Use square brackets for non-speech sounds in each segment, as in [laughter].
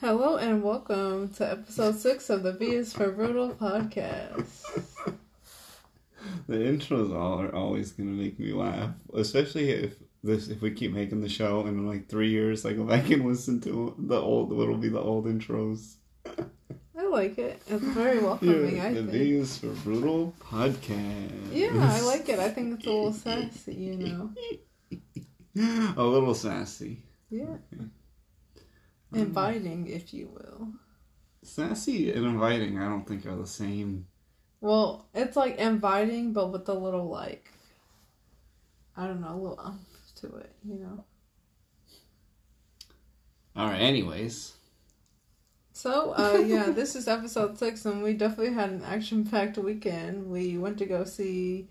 Hello and welcome to episode six of the B is for Brutal podcast. [laughs] The intros all are always gonna make me laugh, especially if this if we keep making the show and in like three years I go back and listen to the old it'll be the old intros. [laughs] I like it. It's very welcoming, Yeah, I the think. B is for brutal podcast. Yeah, I like it. I think it's a little sassy, you know. [laughs] A little sassy. Yeah. Inviting, if you will. Sassy and inviting, I don't think are the same. Well, it's like inviting, but with a little like, I don't know, a little umph to it, you know. Alright, anyways. So, uh, yeah, [laughs] this is episode six, and we definitely had an action-packed weekend. We went to go see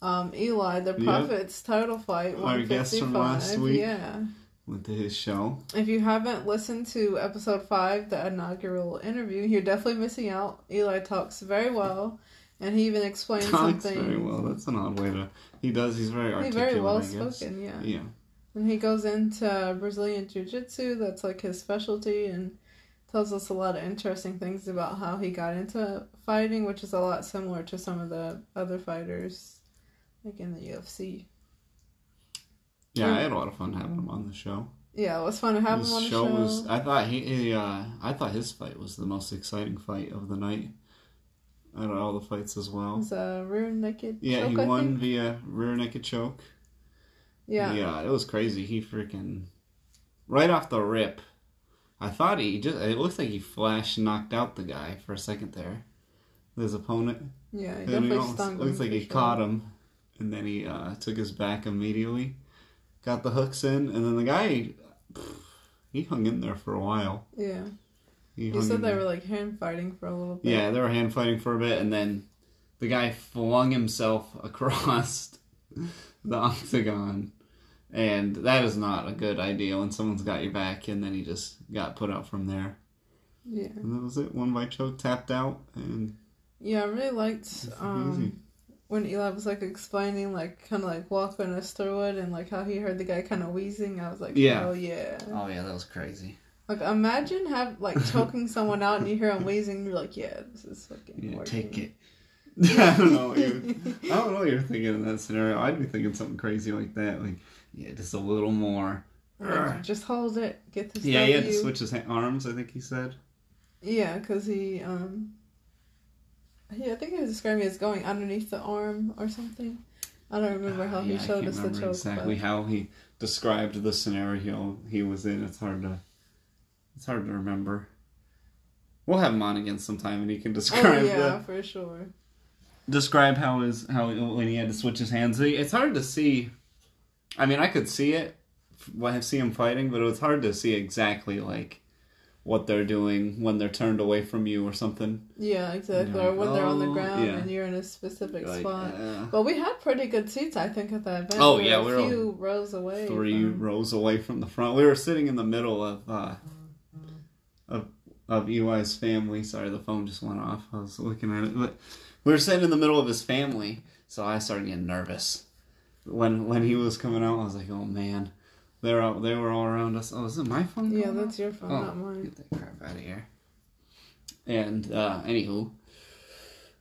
um, Eli, the Yep. Prophet's title fight. Our guest from last 155. week. Yeah. Went to his show. If you haven't listened to episode five, the inaugural interview, you're definitely missing out. Eli talks very well, and he even explains Talks something. very well. That's an odd way to he does, he's very articulate. He's very well spoken, yeah. Yeah. And he goes into Brazilian Jiu Jitsu, that's like his specialty, and tells us a lot of interesting things about how he got into fighting, which is a lot similar to some of the other fighters, like in the UFC. Yeah, I had a lot of fun having him on the show. Yeah, it was fun to have his him on the show, show. was. I thought he, he uh, I thought his fight was the most exciting fight of the night. Out of all the fights as It well. was a rear naked Yeah, choke, he won via rear naked choke. Yeah. yeah, it was crazy. He freaking right off the rip. I thought he just. It looks like he flash knocked out the guy for a second there. His opponent. Yeah, he And definitely almost- stung him. Looks like he sure. caught him, and then he uh, took his back immediately, got the hooks in, and then the guy, he hung in there for a while. Yeah. He You said they there. were like hand fighting for a little bit. Yeah, they were hand fighting for a bit, and then the guy flung himself [laughs] across the octagon, and that is not a good idea when someone's got your back, and then he just got put out from there, Yeah. and that was it. One by choke, tapped out, and Yeah, I really liked um. When Eli was like explaining like kinda like walking us through it and like how he heard the guy kinda wheezing. I was like, Yeah. Oh yeah. oh yeah, that was crazy. Like imagine have like choking [laughs] someone out and you hear him wheezing and you're like, Yeah, this is fucking Yeah, take it. [laughs] [laughs] I don't know. What you're, I don't know what you're thinking in that scenario. I'd be thinking something crazy like that. Like, yeah, just a little more. Like, Just hold it, get this Yeah, he had to switch his arms. I think he said. Yeah, because he um yeah, I think he was describing it as going underneath the arm or something. I don't remember how he Yeah, I showed can't us the choke. exactly but- how he described the scenario he was in. It's hard to. It's hard to remember. We'll have him on again sometime, and he can describe. Oh describe yeah, the, for sure. describe how his how when he had to switch his hands. It's hard to see. I mean, I could see it I see him fighting, but it was hard to see exactly like what they're doing when they're turned away from you or something. Yeah, exactly. You're or when they're on the oh, ground yeah. and you're in a specific Like, spot. uh, But we had pretty good seats, I think, at that event. Oh, We yeah, were we a were few rows away. three from- rows away from the front. We were sitting in the middle of uh, of of Eli's family. Sorry, the phone just went off. I was looking at it, but we were sitting in the middle of his family, so I started getting nervous when when he was coming out. I was like, oh man, they're all, they were all around us. Oh, is it my phone? Yeah, going off? that's your phone, Oh, not mine. Get that crap out of here. And uh, anywho.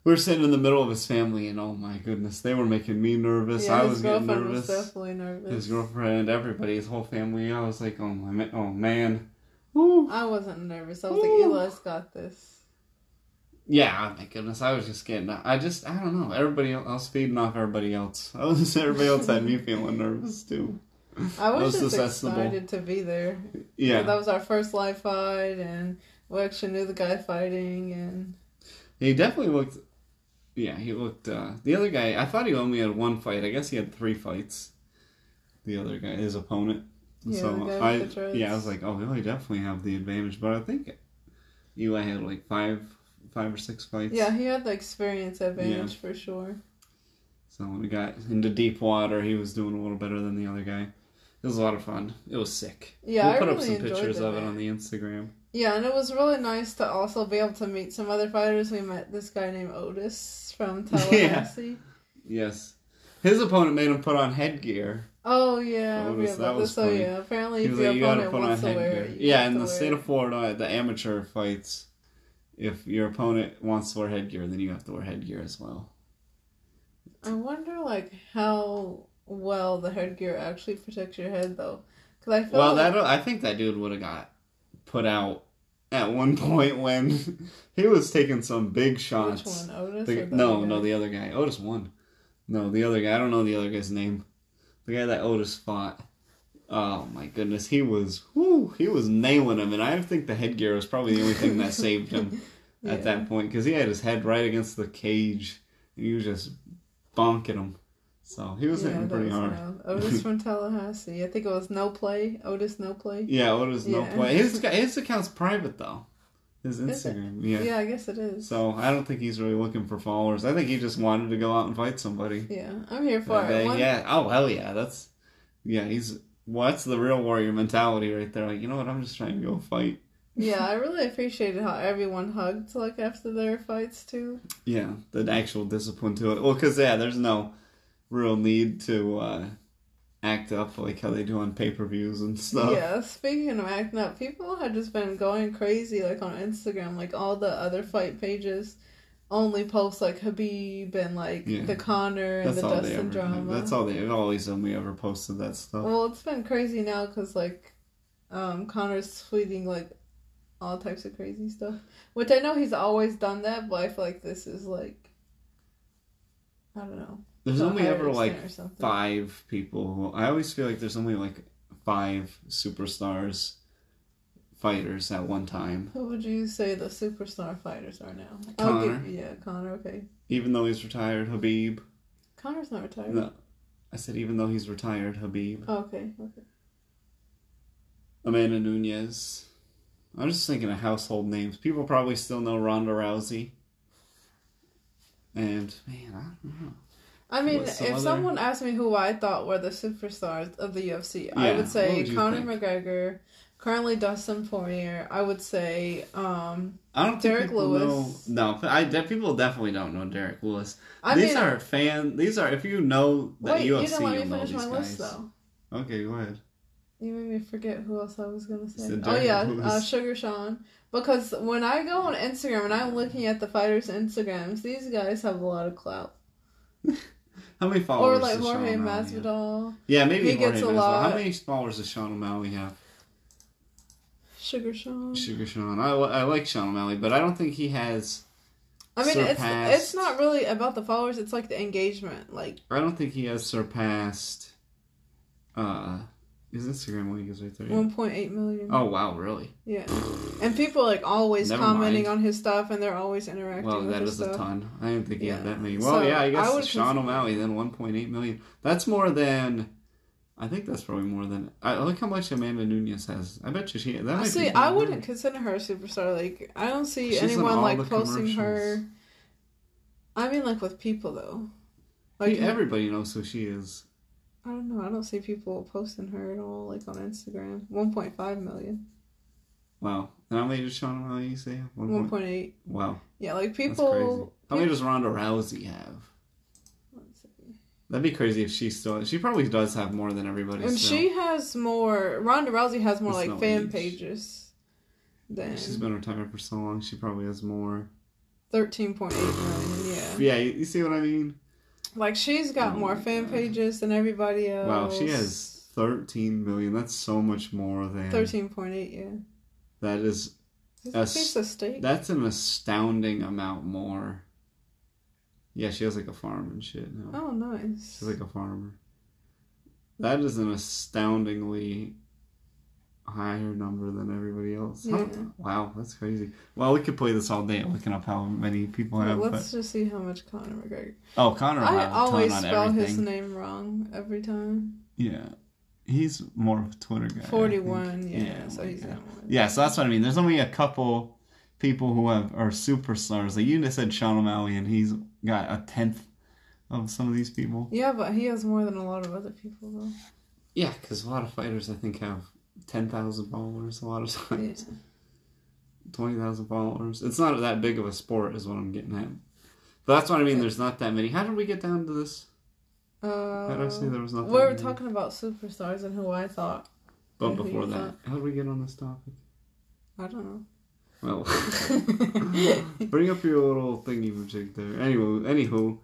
We were sitting in the middle of his family, and oh my goodness, they were making me nervous. Yeah, I was getting nervous was definitely nervous. his girlfriend, everybody, his whole family. I was like, oh my, oh man, Woo. I wasn't nervous. I was like, Ooh. Eli's got this. yeah, oh my goodness, I was just getting, I just, I don't know, everybody else, I was feeding off everybody else. [laughs] I was, everybody else had me feeling nervous too. I was, was just excited to be there. Yeah, That was our first live fight, and we actually knew the guy fighting, and he definitely looked. Yeah, he looked. uh The other guy, I thought he only had one fight. I guess he had three fights. The other guy, his opponent. Yeah, so the guy with I, yeah, I was like, oh, he'll definitely have the advantage. But I think Eli had like five, five or six fights. yeah, he had the experience advantage for sure. So when we got into deep water, he was doing a little better than the other guy. It was a lot of fun. It was sick. Yeah, we'll I put up some pictures the of it on the Instagram. Yeah, and it was really nice to also be able to meet some other fighters. We met this guy named Otis from [laughs] Tallahassee. Yes. His opponent made him put on headgear. Oh yeah, That was- forgot that was this. So yeah, apparently He if your like, you gotta opponent put on wants to wear headgear. it, Yeah, in the state of Florida, the amateur fights, if your opponent wants to wear headgear, then you have to wear headgear as well. I wonder like how well the headgear actually protects your head though, because I feel Well, like, that I think that dude would have got put out at one [laughs] point when he was taking some big which shots. one, Otis? The- no, no, the other guy. Otis won. No, the other guy. I don't know the other guy's name. The guy that Otis fought. Oh my goodness, he was. Whoo, he was nailing him, and I think the headgear was probably the only thing that [laughs] saved him at that point because he had his head right against the cage, and he was just bonking him. So he was Yeah, hitting pretty was hard. wild. [laughs] Otis from Tallahassee. I think it was no play. Otis no play. Yeah, Otis no play. His [laughs] his account's private though. His Instagram. Yeah. Yeah, I guess it is. So I don't think he's really looking for followers. I think he just wanted to go out and fight somebody. Yeah, I'm here for it. Uh, One- Yeah. Oh hell yeah. That's yeah. He's well, that's the real warrior mentality right there. Like you know what? I'm just trying to go fight. Yeah, I [laughs] really appreciated how everyone hugged like after their fights too. Yeah, the actual discipline to it. Well, because yeah, there's no real need to uh, act up like how they do on pay per views and stuff. Yeah, speaking of acting up, people have just been going crazy like on Instagram. Like all the other fight pages only post like Habib and like Yeah. the Conor and That's the Dustin drama. That's all they always only ever posted that stuff. Well, it's been crazy now because like um, Conor's tweeting like all types of crazy stuff, which I know he's always done that, but I feel like this is like I don't know. There's only ever like extent or something. five people. I always feel like there's only like five superstars fighters at one time. Who would you say the superstar fighters are now? Conor. Okay, yeah, Conor. Okay, Even though he's retired, Habib. Conor's not retired. No, I said even though he's retired, Habib. Oh, okay, okay. Amanda Nunes. I'm just thinking of household names. People probably still know Ronda Rousey. And man, I don't know. I mean, some if other- someone asked me who I thought were the superstars of the UFC, I would say would Conor think? McGregor. Currently, Dustin Poirier. I would say um, I don't Derrick Lewis. know. No, I de- people definitely don't know Derrick Lewis. I these mean, are fan. These are if you know the wait, you UFC, didn't let me finish my guys. list though. Okay, go ahead. You made me forget who else I was gonna say. Oh yeah, uh, Sugar Sean. Because when I go on Instagram and I'm looking at the fighters' Instagrams, these guys have a lot of clout. [laughs] How many followers? or like does Sean Jorge? Masvidal, Yeah, maybe He Jorge gets a Masvidal. lot. How many followers does Sean O'Malley have? Sugar Sean. Sugar Sean. I, I like Sean O'Malley, but I don't think he has. I mean, it's it's not really about the followers. It's like the engagement. Like I don't think he has surpassed. Uh, his Instagram link is right there. yeah. 1.8 million. Oh wow, really? Yeah, and people like always Never commenting mind. on his stuff, and they're always interacting Well, with that his is stuff. a ton. I didn't think he had Yeah. that many. Well, So, yeah, I guess I Sean O'Malley then 1.8 million. That's more than. I think that's probably more than. I look how much Amanda Nunes has. I bet you she. That might See, I wouldn't consider her a superstar. Like, I don't see She's anyone like posting her. I mean, like with people though. Like Like everybody knows who she is. I don't know. I don't see people posting her at all, like on Instagram. 1.5 million. Wow. And how many did Sean O'Malley say? Point- 1.8. Wow. Yeah, like That's crazy. people. How many does Ronda Rousey have? Let's see. That'd be crazy if she still. She probably does have more than everybody. And still. she has more. Ronda Rousey has more There's like fan age. pages than She's been retired for so long. She probably has more. 13.8 million. Yeah. Yeah, you you see what I mean? Like she's got Oh more fan pages than everybody else. Wow, she has 13 million. That's so much more than. 13.8. Yeah. That is. That's- a piece of steak. That's an astounding amount more. Yeah, she has like a farm and shit now. Oh, nice. She's like a farmer. That is an astoundingly higher number than everybody else. How- Yeah. [laughs] wow, that's crazy. Well, we could play this all day looking up how many people have. Well, let's just see how much Conor McGregor. oh, Conor will I always spell everything. his name wrong every time. Yeah, he's more of a Twitter guy. 41, yeah, Yeah, so my he's God. that one. Yeah, so that's what I mean. There's only a couple people who have are superstars. Like you just said, Sean O'Malley, and he's got a tenth of some of these people. Yeah, but he has more than a lot of other people, though. Yeah, because a lot of fighters, I think, have ten thousand followers. A lot of Yeah. times, twenty thousand followers. It's not that big of a sport, is what I'm getting at. But that's what I mean. There's not that many. How did we get down to this? Uh, How did I say there was nothing? we were new? talking about superstars and who I thought. But before that, thought. how did we get on this topic? I don't know. Well, [laughs] [laughs] bring up your little thingy majig there. Anyway, anywho,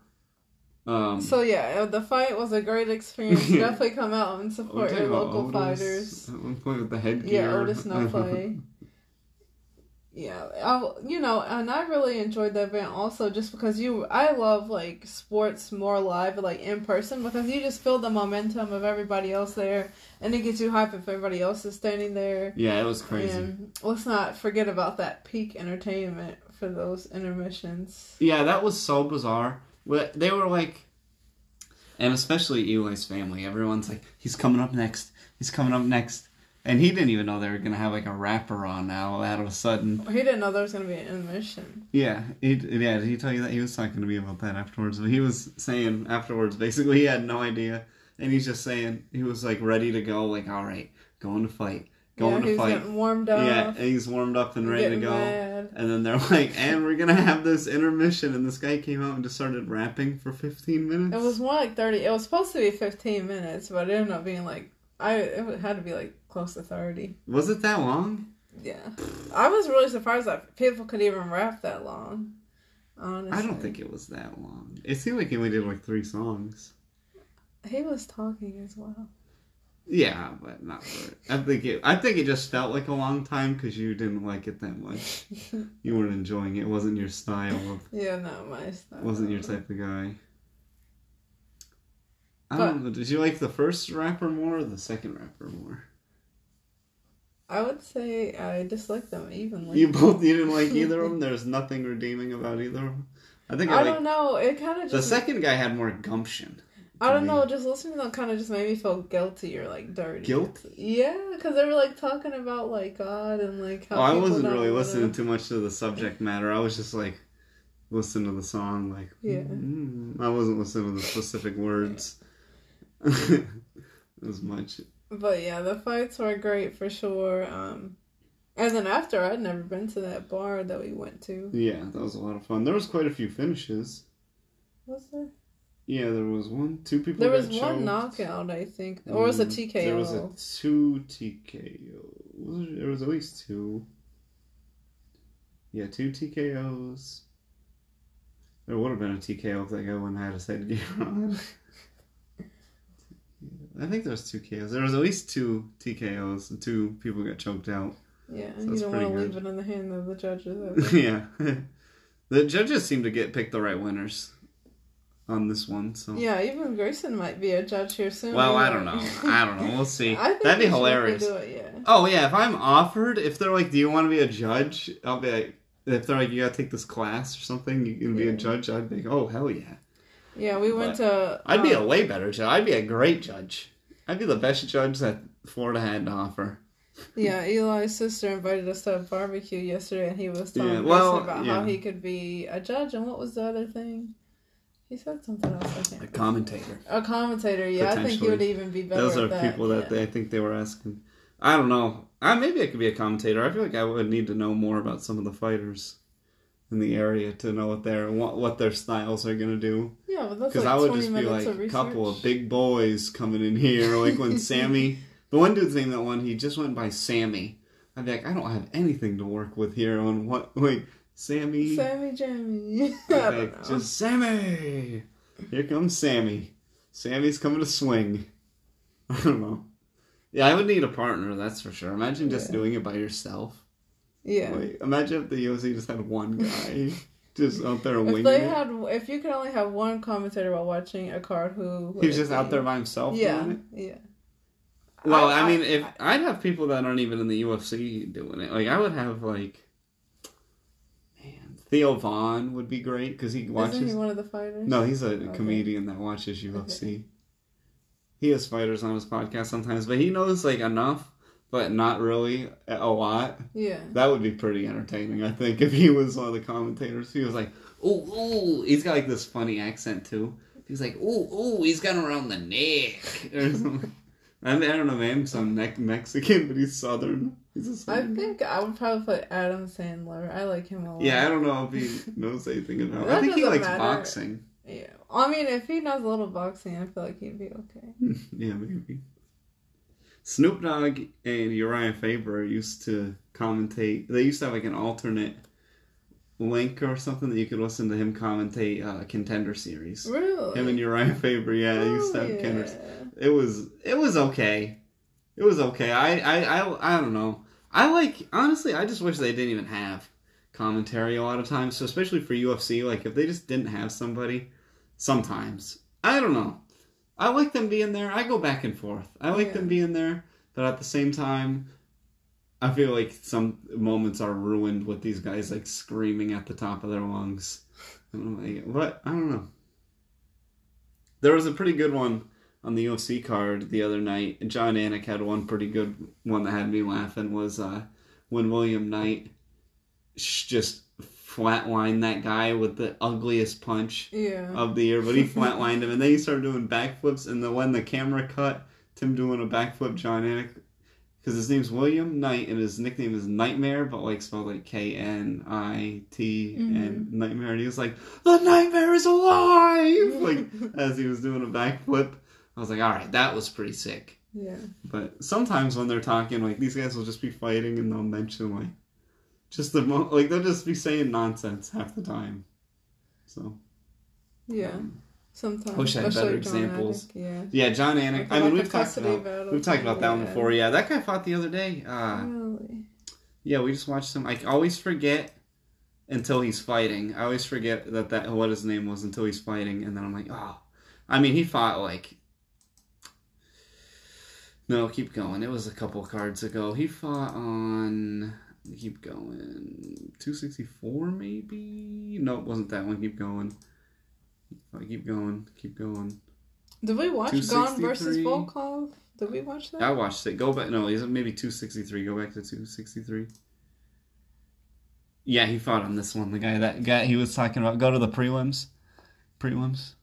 um, so yeah, uh, the fight was a great experience. Yeah. [laughs] Definitely come out and support your local Otis fighters. At one point with the headgear. Yeah, Otis no play. [laughs] Yeah, I, you know, and I really enjoyed the event also just because you, I love like sports more live, like in person, because you just feel the momentum of everybody else there, and it gets you hype if everybody else is standing there. yeah, it was crazy. And let's not forget about that peak entertainment for those intermissions. Yeah, that was so bizarre. Wh- They were like, and especially Eli's family. Everyone's like, he's coming up next. He's coming up next. And he didn't even know they were gonna have like a rapper on now. Out of a sudden, He didn't know there was gonna be an intermission. yeah, he, yeah. Did he tell you that he was talking to me about that afterwards? But he was saying afterwards, basically, he had no idea, and he's just saying he was like ready to go. Like, all right, going to fight, going yeah, to fight. getting warmed up. Yeah, and he's warmed up and ready to go. mad. And then they're [laughs] like, and we're gonna have this intermission, and this guy came out and just started rapping for 15 minutes. It was more like thirty. It was supposed to be fifteen minutes, but it ended up being like I. It had to be like close to thirty. Was it that long? Yeah, I was really surprised that people could even rap that long. Honestly, I don't think it was that long. It seemed like he only did like three songs. he was talking as well. Yeah, but not for. I think it. I think it just felt like a long time because you didn't like it that much. [laughs] You weren't enjoying it. It wasn't your style. Of, yeah, not my style. wasn't your type of guy. I But- don't know. Did you like the first rapper more or the second rapper more? I would say I dislike them evenly. You both you didn't like either of [laughs] them. There's nothing redeeming about either of them. I think I, I like don't know. It kind of the second guy had more gumption. I don't know. Just listening to them kind of just made me feel guilty or like dirty. Guilty? Yeah, because they were like talking about like God and like how. Oh, I wasn't really wanna- listening too much to the subject matter. I was just like listening to the song, like Yeah. mm, I wasn't listening to the specific words [laughs] as much. But yeah, the fights were great for sure. Um, and then after, I'd never been to that bar that we went to. Yeah, that was a lot of fun. There was quite a few finishes. Was there? Yeah, there was one, two people. There was one choked. knockout, I think, or was it TKO? There was a two TKO. There, was at least two. Yeah, two TKOs. There would have been a TKO if that guy wouldn't have had his headgear on. I think there was two KOs. There was at least two TKOs and two people got choked out. yeah, so you don't want to leave it in the hand of the judges. [laughs] yeah. [laughs] the judges seem to get pick the right winners on this one, so yeah, even Grayson might be a judge here soon. Well, I don't know. I don't know. We'll see. [laughs] That'd be hilarious. It, yeah. Oh yeah, if I'm offered, if they're like, "Do you want to be a judge?" I'll be like, if they're like, "You gotta take this class or something," you can be Yeah. a judge. I'd be, like, "Oh hell yeah!" Yeah, we went to. I'd be a um, way better judge. I'd be a great judge. I'd be the best judge that Florida had to offer. Yeah, [laughs] Eli's sister invited us to a barbecue yesterday, and he was telling Yeah, well, about yeah. how he could be a judge, and what was the other thing? He said something else. I can't. A commentator. A commentator, yeah. I think he would even be better. Those are that, people that yeah. they I think they were asking. I don't know. I maybe I could be a commentator. I feel like I would need to know more about some of the fighters in the area to know what their what, what their styles are gonna do. Yeah, but that's Because like I would just be like a couple of big boys coming in here. Like when [laughs] Sammy, the one dude's name that one, he just went by Sammy. I'd be like, I don't have anything to work with here on what. Wait, Sammy. Sammy Jammy. [laughs] I I'd don't be like, just Sammy. Here comes Sammy. Sammy's coming to swing. [laughs] I don't know. Yeah, I would need a partner. That's for sure. Imagine just Yeah. doing it by yourself. Yeah. Like, imagine if the UFC just had one [laughs] guy just out there If winging they it. had, if you could only have one commentator while watching a card, who would He was just out there by himself. Yeah, yeah. Well, I- I, mean, I- if I- would have people that aren't even in the UFC doing it, like I would have like, Theo Von would be great because he watches. Isn't he one of the fighters? no, he's a Okay. comedian that watches UFC. He has fighters on his podcast sometimes, but he knows like enough, but not really a lot. Yeah. That would be pretty entertaining, I think, if he was one of the commentators. He was like, "Ooh, ooh," he's got like this funny accent too. He's like, "Ooh, ooh," he's got around the neck [laughs] or something. I, mean, I don't know, man. Some neck Mexican, but he's southern. He's a I southern. think I would probably put Adam Sandler. I like him a lot. Yeah, I don't know if he [laughs] knows anything about. It. I think he likes matter. boxing. Yeah. I mean, if he knows a little boxing, I feel like he'd be okay. [laughs] yeah, maybe. Snoop Dogg and Uriah Faber used to commentate. They used to have like an alternate link or something that you could listen to him commentate uh, contender series. Really? Him and Uriah Faber, yeah, they used to Oh, have yeah. contenders. It was it was okay. It was okay. I, I I I don't know. I like honestly. I just wish they didn't even have commentary a lot of times. So especially for UFC, like if they just didn't have somebody, sometimes I don't know. I like them being there. I go back and forth. I like Yeah. them being there, but at the same time, I feel like some moments are ruined with these guys like screaming at the top of their lungs. And I'm like, what? I don't know. There was a pretty good one on the UFC card the other night. Jon Anik had one pretty good one that had me laughing. Was uh, when William Knight just flatlined that guy with the ugliest punch Yeah. of the year, but he [laughs] flatlined him, and then he started doing backflips. And then when the camera cut, Tim doing a backflip, Jon Anik, because his name's William Knight and his nickname is Nightmare, but like spelled like K N I T and Nightmare, and he was like, "The Nightmare is alive!" [laughs] like as he was doing a backflip. I was like, "All right, that was pretty sick." yeah. But sometimes when they're talking, like these guys will just be fighting, and they'll mention like just the mo- like they'll just be saying nonsense half the time. So. Yeah. Sometimes. Wish I had better examples. Anik, Yeah. Yeah, Jon Anik. Like I mean, we've talked about battle we've talked about that one before. Yeah, that guy fought the other day. Uh, Really? yeah, we just watched him. I always forget until he's fighting. I always forget that that what his name was until he's fighting, and then I'm like, oh. I mean, he fought like. No, keep going. It was a couple cards ago. He fought on. Keep going. Two sixty four, maybe. No, it wasn't that one. Keep going. Keep going. Keep going. Did we watch Gane versus Volkov? Did we watch that? I watched it. Go back. No, he's maybe two sixty three. Go back to two sixty three. Yeah, he fought on this one. The guy that guy he was talking about. Go to the prelims. Prelims.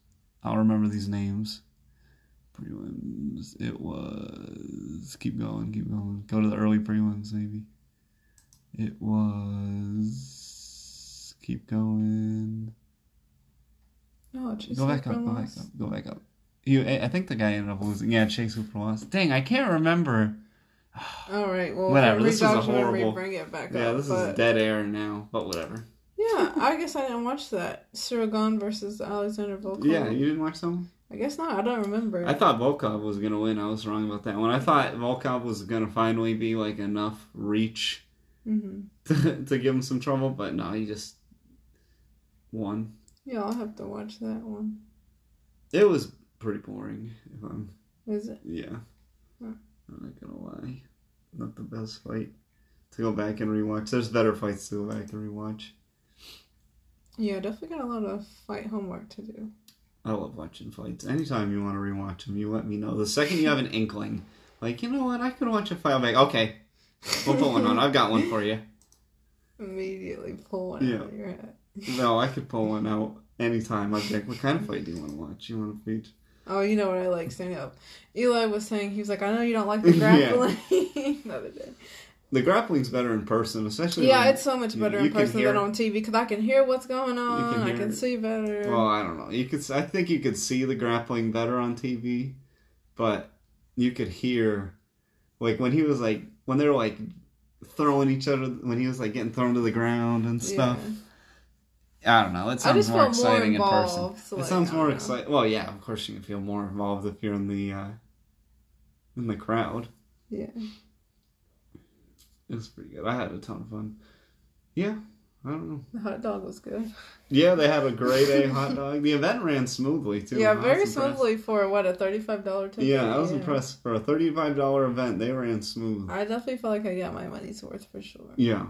I'll remember these names. Prelims. It was. Keep going. Keep going. Go to the early prelims, maybe. It was. Keep going. No, Chase Go back up. Go back up. Go back up. You, I think the guy ended up losing. Yeah, Chase Hooper lost. Dang, I can't remember. [sighs] All right. Well, Whatever, this was a horrible- Bring it back Yeah, up. this but, is dead air now, but whatever. Yeah, I guess I didn't watch that. Ciryl Gane versus Alexander Volkov. Yeah, you didn't watch that one? I guess not. I don't remember. I thought Volkov was gonna win. I was wrong about that one. I thought Volkov was gonna finally be like enough reach hmm to, [laughs] to give him some trouble, but no, he just won. Yeah, I'll have to watch that one. It was pretty boring. If I'm Is it? yeah, Hmm. I'm not gonna lie, not the best fight to go back and rewatch. There's better fights to go back and rewatch. Yeah, definitely got a lot of fight homework to do. I love watching fights. Anytime you want to rewatch them, you let me know. The second you have an inkling, like you know what, I could watch a fight. I'm okay, we'll put one on. I've got one for you. Immediately pull one Yeah. out of your head. No, I could pull one out anytime. I'd be like, what kind of fight do you want to watch? You want to feed? Oh, you know what I like standing up. Eli was saying he was like, I know you don't like the [laughs] Yeah. grappling [laughs] the other day. The grappling's better in person, especially. Yeah, it's so much better you in person than on TV because I can hear what's going on. can I can it. see better. Well, I don't know. You could. I think you could see the grappling better on TV, but you could hear, like when he was like when they were like throwing each other when he was like getting thrown to the ground and stuff. I don't know. It sounds more felt more exciting in person. so, it like, sounds more exciting. Well, yeah, of course you can feel more involved if you're in the uh, in the crowd. Yeah. It was pretty good. I had a ton of fun. Yeah, I don't know. The hot dog was good. Yeah, they had a grade A [laughs] hot dog. The event ran smoothly too. yeah, very smoothly for what a thirty-five dollar ticket. Yeah, I was impressed for a thirty-five dollar event. They ran smooth. I definitely feel like I got my money's worth for sure. Yeah,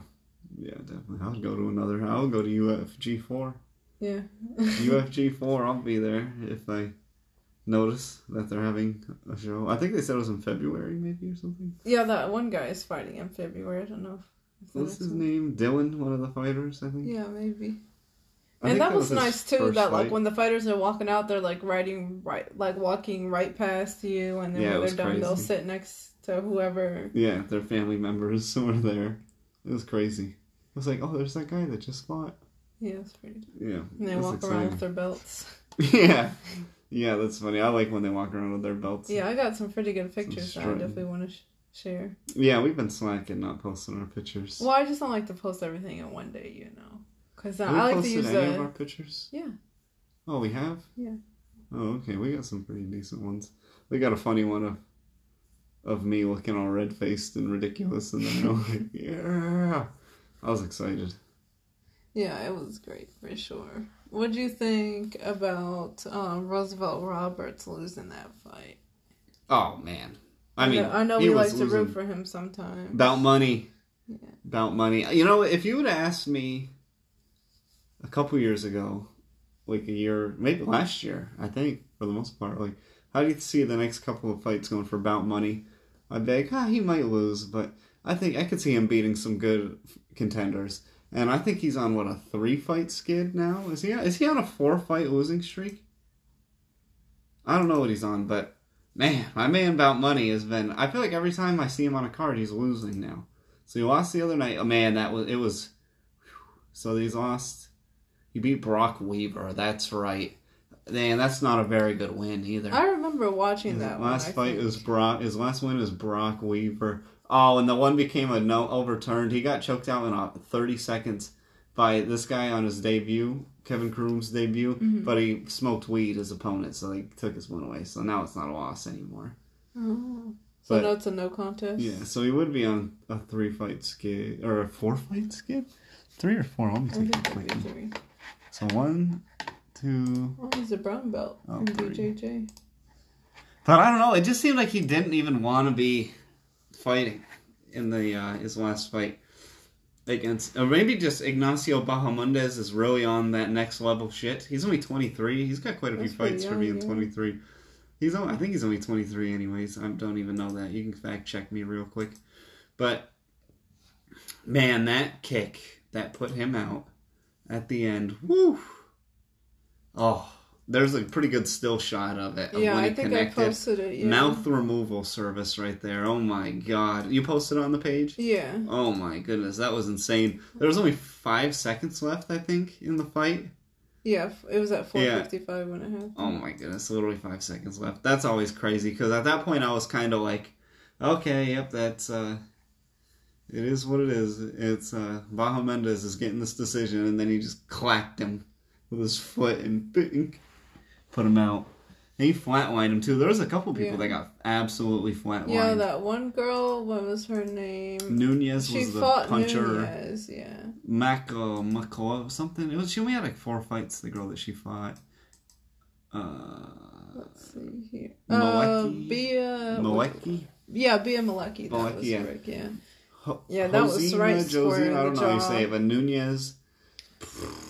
yeah, definitely. I'll go to another. I'll go to UFG four. Yeah. UFG [laughs] four. I'll be there if I notice that they're having a show. I think they said it was in February, maybe or something. yeah, that one guy is fighting in February. I don't know. What's his name? Dylan, one of the fighters. I think. Yeah, maybe. I and think that was, his nice too. That like fight. when the fighters are walking out, they're like riding right, like walking right past you, and then Yeah, when they're done, they'll sit next to whoever. Yeah, their family members [laughs] were there. It was crazy. It was like, oh, there's that guy that just fought. Yeah, it's pretty. Yeah, And they walk exciting. around with their belts. [laughs] yeah, yeah, that's funny. I like when they walk around with their belts. Yeah, I got some pretty good pictures that I definitely want to sh- share. Yeah, we've been slacking not posting our pictures. Well, I just don't like to post everything in one day, you know. Because I like to use any of our pictures? Yeah. Oh, we have. Yeah. Oh, okay. We got some pretty decent ones. We got a funny one of of me looking all red faced and ridiculous, and then I'm [laughs] like, yeah. I was excited. Yeah, it was great for sure. What do you think about um, Roosevelt Roberts losing that fight? Oh man. I mean, know, I know he we like to root for him sometimes. about money. Yeah. About money. You know, if you would have asked me a couple years ago, like a year, maybe last year, I think for the most part, like how do you see the next couple of fights going for about money? I'd be like, ah, he might lose, but I think I could see him beating some good contenders. And I think he's on what a three fight skid now. Is he? Is he on a four fight losing streak? I don't know what he's on, but man, my man about money has been. I feel like every time I see him on a card, he's losing now. So he lost the other night. Oh man, that was it was. So he's lost. He beat Brock Weaver. That's right. Man, that's not a very good win either. I remember watching His that last one. Fight was Brock. His last win was Brock Weaver. Oh, and the one became a no overturned. He got choked out in uh, 30 seconds by this guy on his debut, Kevin Croom's debut. Mhm. But he smoked weed his opponent, so he took his win away. So now it's not a loss anymore. Oh. So But- no, it's a no contest. Yeah, so he would be on a three fight skid or a four fight skid. Three or four? I take think a it quick. could be three. So one, two. Oh, he's a brown belt Oh, three. BJJ. But I don't know. It just seemed like he didn't even want to be fighting in the uh, his last fight against, or maybe just Ignacio Bahamondes is really on that next level shit. He's only twenty three. He's got quite a That's few fights for being yeah. twenty three. He's only, I think he's only twenty three. Anyways, I don't even know that. You can fact check me real quick. But man, that kick that put him out at the end. Woo! Oh, there's a pretty good still shot of it. Of Yeah, I think connected. I posted it. Yeah. Mouth removal service right there. Oh my god. You posted it on the page? Yeah. Oh my goodness, that was insane. There was only five seconds left, I think, in the fight. Yeah, it was at Yeah. 4:55 when it happened. Oh my goodness, literally five seconds left. That's always crazy because at that point I was kind of like, okay, yep, that's uh, it is what it is. It's uh, Bahamondes is getting this decision, and then he just clacked him with his foot and bing, put him out. He flatlined him too. There was a couple people Yeah. that got absolutely flatlined. Yeah, that one girl. What was her name? Nunes She was the puncher. Nunes. Yeah. Mac uh, Makoa something. It was she only had like four fights. The girl that she fought. Uh, Let's see here. Uh, Malecki? Bea. Malecki. Yeah, Bea Malecki. That Malecki, was yeah. correct. Yeah. Ho- Yeah, that was right square Josiane, in I don't the know how you jaw. say it, but Nunes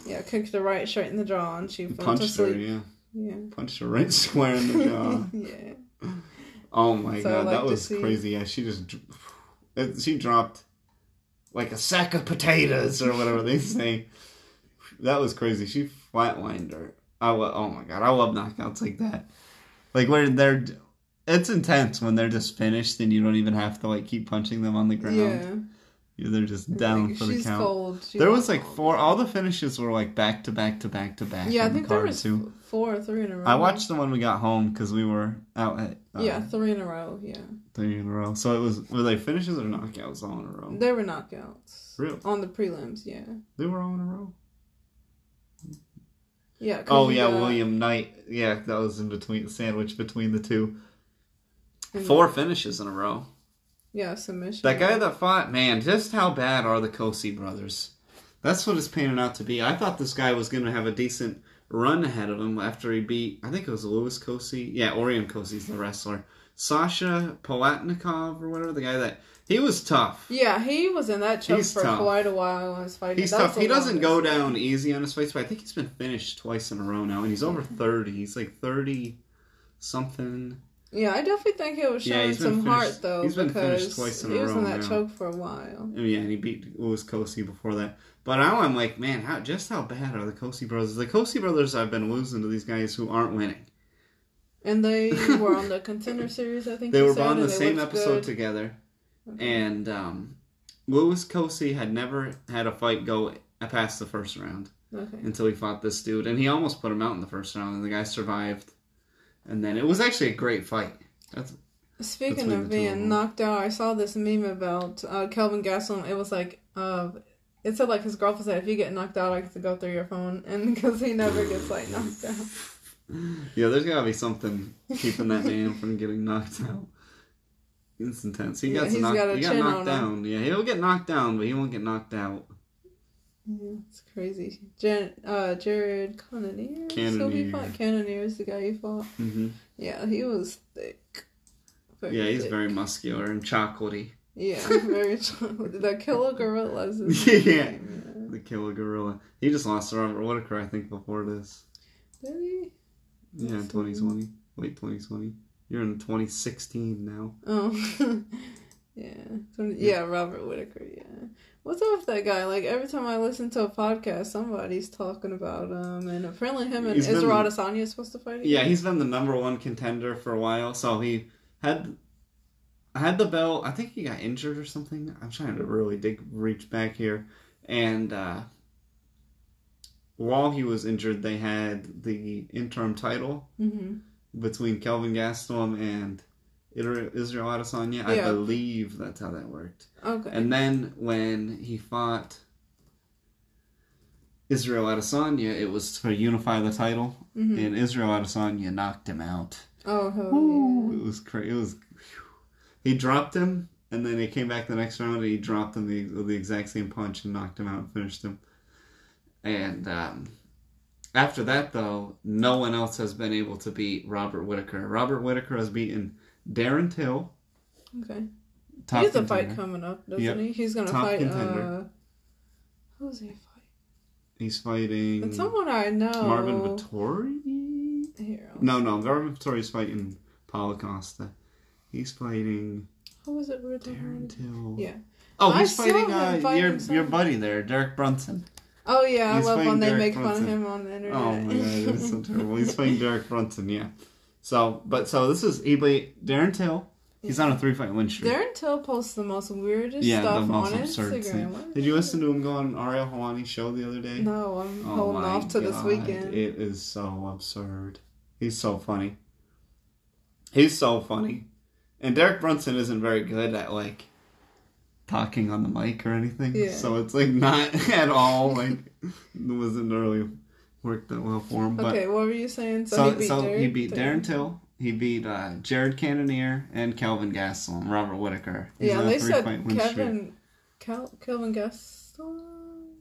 Yeah, kicked her right straight in the jaw, and she fell to punched her. Yeah, Yeah. punched her right [laughs] square in the jaw. [laughs] yeah. oh my So god, like that was see- crazy. Yeah, she just uh, she dropped like a sack of potatoes or whatever they say. That was crazy. She flatlined her. I lo- oh my god, I love knockouts like that. Like where they're it's intense when they're just finished and you don't even have to like keep punching them on the ground. Yeah. They're just down Like, for the count. There was like four. All the finishes were like back to back to back to back. Yeah, I on the think there was too. Four or three in a row. I watched the one we got home because we were out at uh, Yeah, three in a row. Yeah, three in a row. So it was were they finishes or knockouts all in a row? they were knockouts Real, on the prelims. Yeah, they were all in a row. yeah. Oh yeah, got- William Knight. Yeah, that was in between sandwich between the two. and- Four finishes in a row. Yeah, submission. That guy that fought, man, just how bad are the Cosce brothers? That's what it's painted out to be. I thought this guy was going to have a decent run ahead of him after he beat, I think it was Louis Cosce. Yeah, Orion Cosce's the wrestler. Sasha Palatnikov or whatever, the guy that, he was tough. Yeah, he was in that choke for tough. quite a while when on his fighting. He's That's tough. He doesn't go down easy on his fights, but I think he's been finished twice in a row now, and he's over 30. He's like 30 something. Yeah, I definitely think he was Yeah, showing he's some finished- heart though he's been finished because twice in a row. he was in that now. choke for a while. Oh, yeah, and he beat Louis Cosce before that. But now I'm like, man, how just how bad are the Cosce brothers? The Cosce brothers I've been losing to these guys who aren't winning. And they [laughs] were on the contender series, I think. They were said, on the same episode good. together, Okay. and um, Louis Cosce had never had a fight go past the first round. Okay. until he fought this dude, and he almost put him out in the first round, and the guy survived. And then it was actually a great fight. That's Speaking Between of the two of being knocked out, I saw this meme about uh, Kelvin Gastelum. It was like, uh, it said like his girlfriend said, if you get knocked out, I get to go through your phone, [laughs] and because he never gets like [laughs] knocked out. yeah. There's gotta be something keeping that man from getting knocked out. It's intense. He Yeah, got he's knocked, got he got knocked on him. down. Yeah, he'll get knocked down, but he won't get knocked out. Yeah, it's crazy. Jan- uh, Jared Cannonier. So he Cannonier. fought Cannonier is the guy he fought. hmm Yeah, he was thick. Very Yeah, he's thick. very muscular and chocolatey. Yeah, very [laughs] chocolate. The killer gorillas. Is [laughs] Yeah. The killer gorilla. He just lost to Robert Whittaker, I think, before this. yeah. Did he? Yeah, in 2020. Late 2020. You're in 2016 now. Oh, [laughs] yeah. Some- Yeah, Robert Whittaker, yeah. What's up with that guy? Like, every time I listen to a podcast, somebody's talking about him, and apparently him and Israel Adesanya is supposed to fight Yeah, he's been the number one contender for a while. So he had had the belt. I think he got injured or something. I'm trying to really dig reach back here. And uh, while he was injured, they had the interim title hmm between Kelvin Gastelum and Israel Adesanya. I believe that's how that worked. Okay. And then when he fought Israel Adesanya, it was to unify the title, hmm and Israel Adesanya knocked him out. Oh, Ooh, yeah. it was crazy. It was. He dropped him, and then he came back the next round, and he dropped him the, the exact same punch and knocked him out and finished him. And um, after that, though, no one else has been able to beat Robert Whittaker. Robert Whittaker has beaten Darren Till. Okay. Top he has a fight coming up, doesn't Yep. he? He's gonna Top fight. contender. uh Who's he fight? He's fighting It's someone I know. Marvin Vettori. Here. No, no, Marvin Vettori's fighting Paulo Costa. He's fighting Who was it? we were talking Darren? Till. Yeah. Oh, he's saw fighting, uh, fighting your your buddy there, Derek Brunson. Oh yeah, I He's love fighting when they Derek make fun of Brunson. him on the internet. Oh my god, it's so terrible. He's fighting [laughs] Derek Brunson, yeah. So, but so this is beat Darren Till. He's on a three fight win streak. Darren Till posts the most weirdest yeah, stuff most on Instagram. Did you listen to him go on Ariel Helwani's show the other day? No, I'm Oh holding off to this weekend. It is so absurd. He's so funny. He's so funny. And Derek Brunson isn't very good at like talking on the mic or anything. Yeah. So it's like not [laughs] at all like it wasn't really worked that well for him. But okay, what were you saying? So, so he beat so Derek he beat Darren Till. He beat uh, Jared Cannonier and Kelvin Gastelum, Robert Whitaker. He's Yeah, they said three-fight win streak. Kevin, Kel, Kelvin Gaston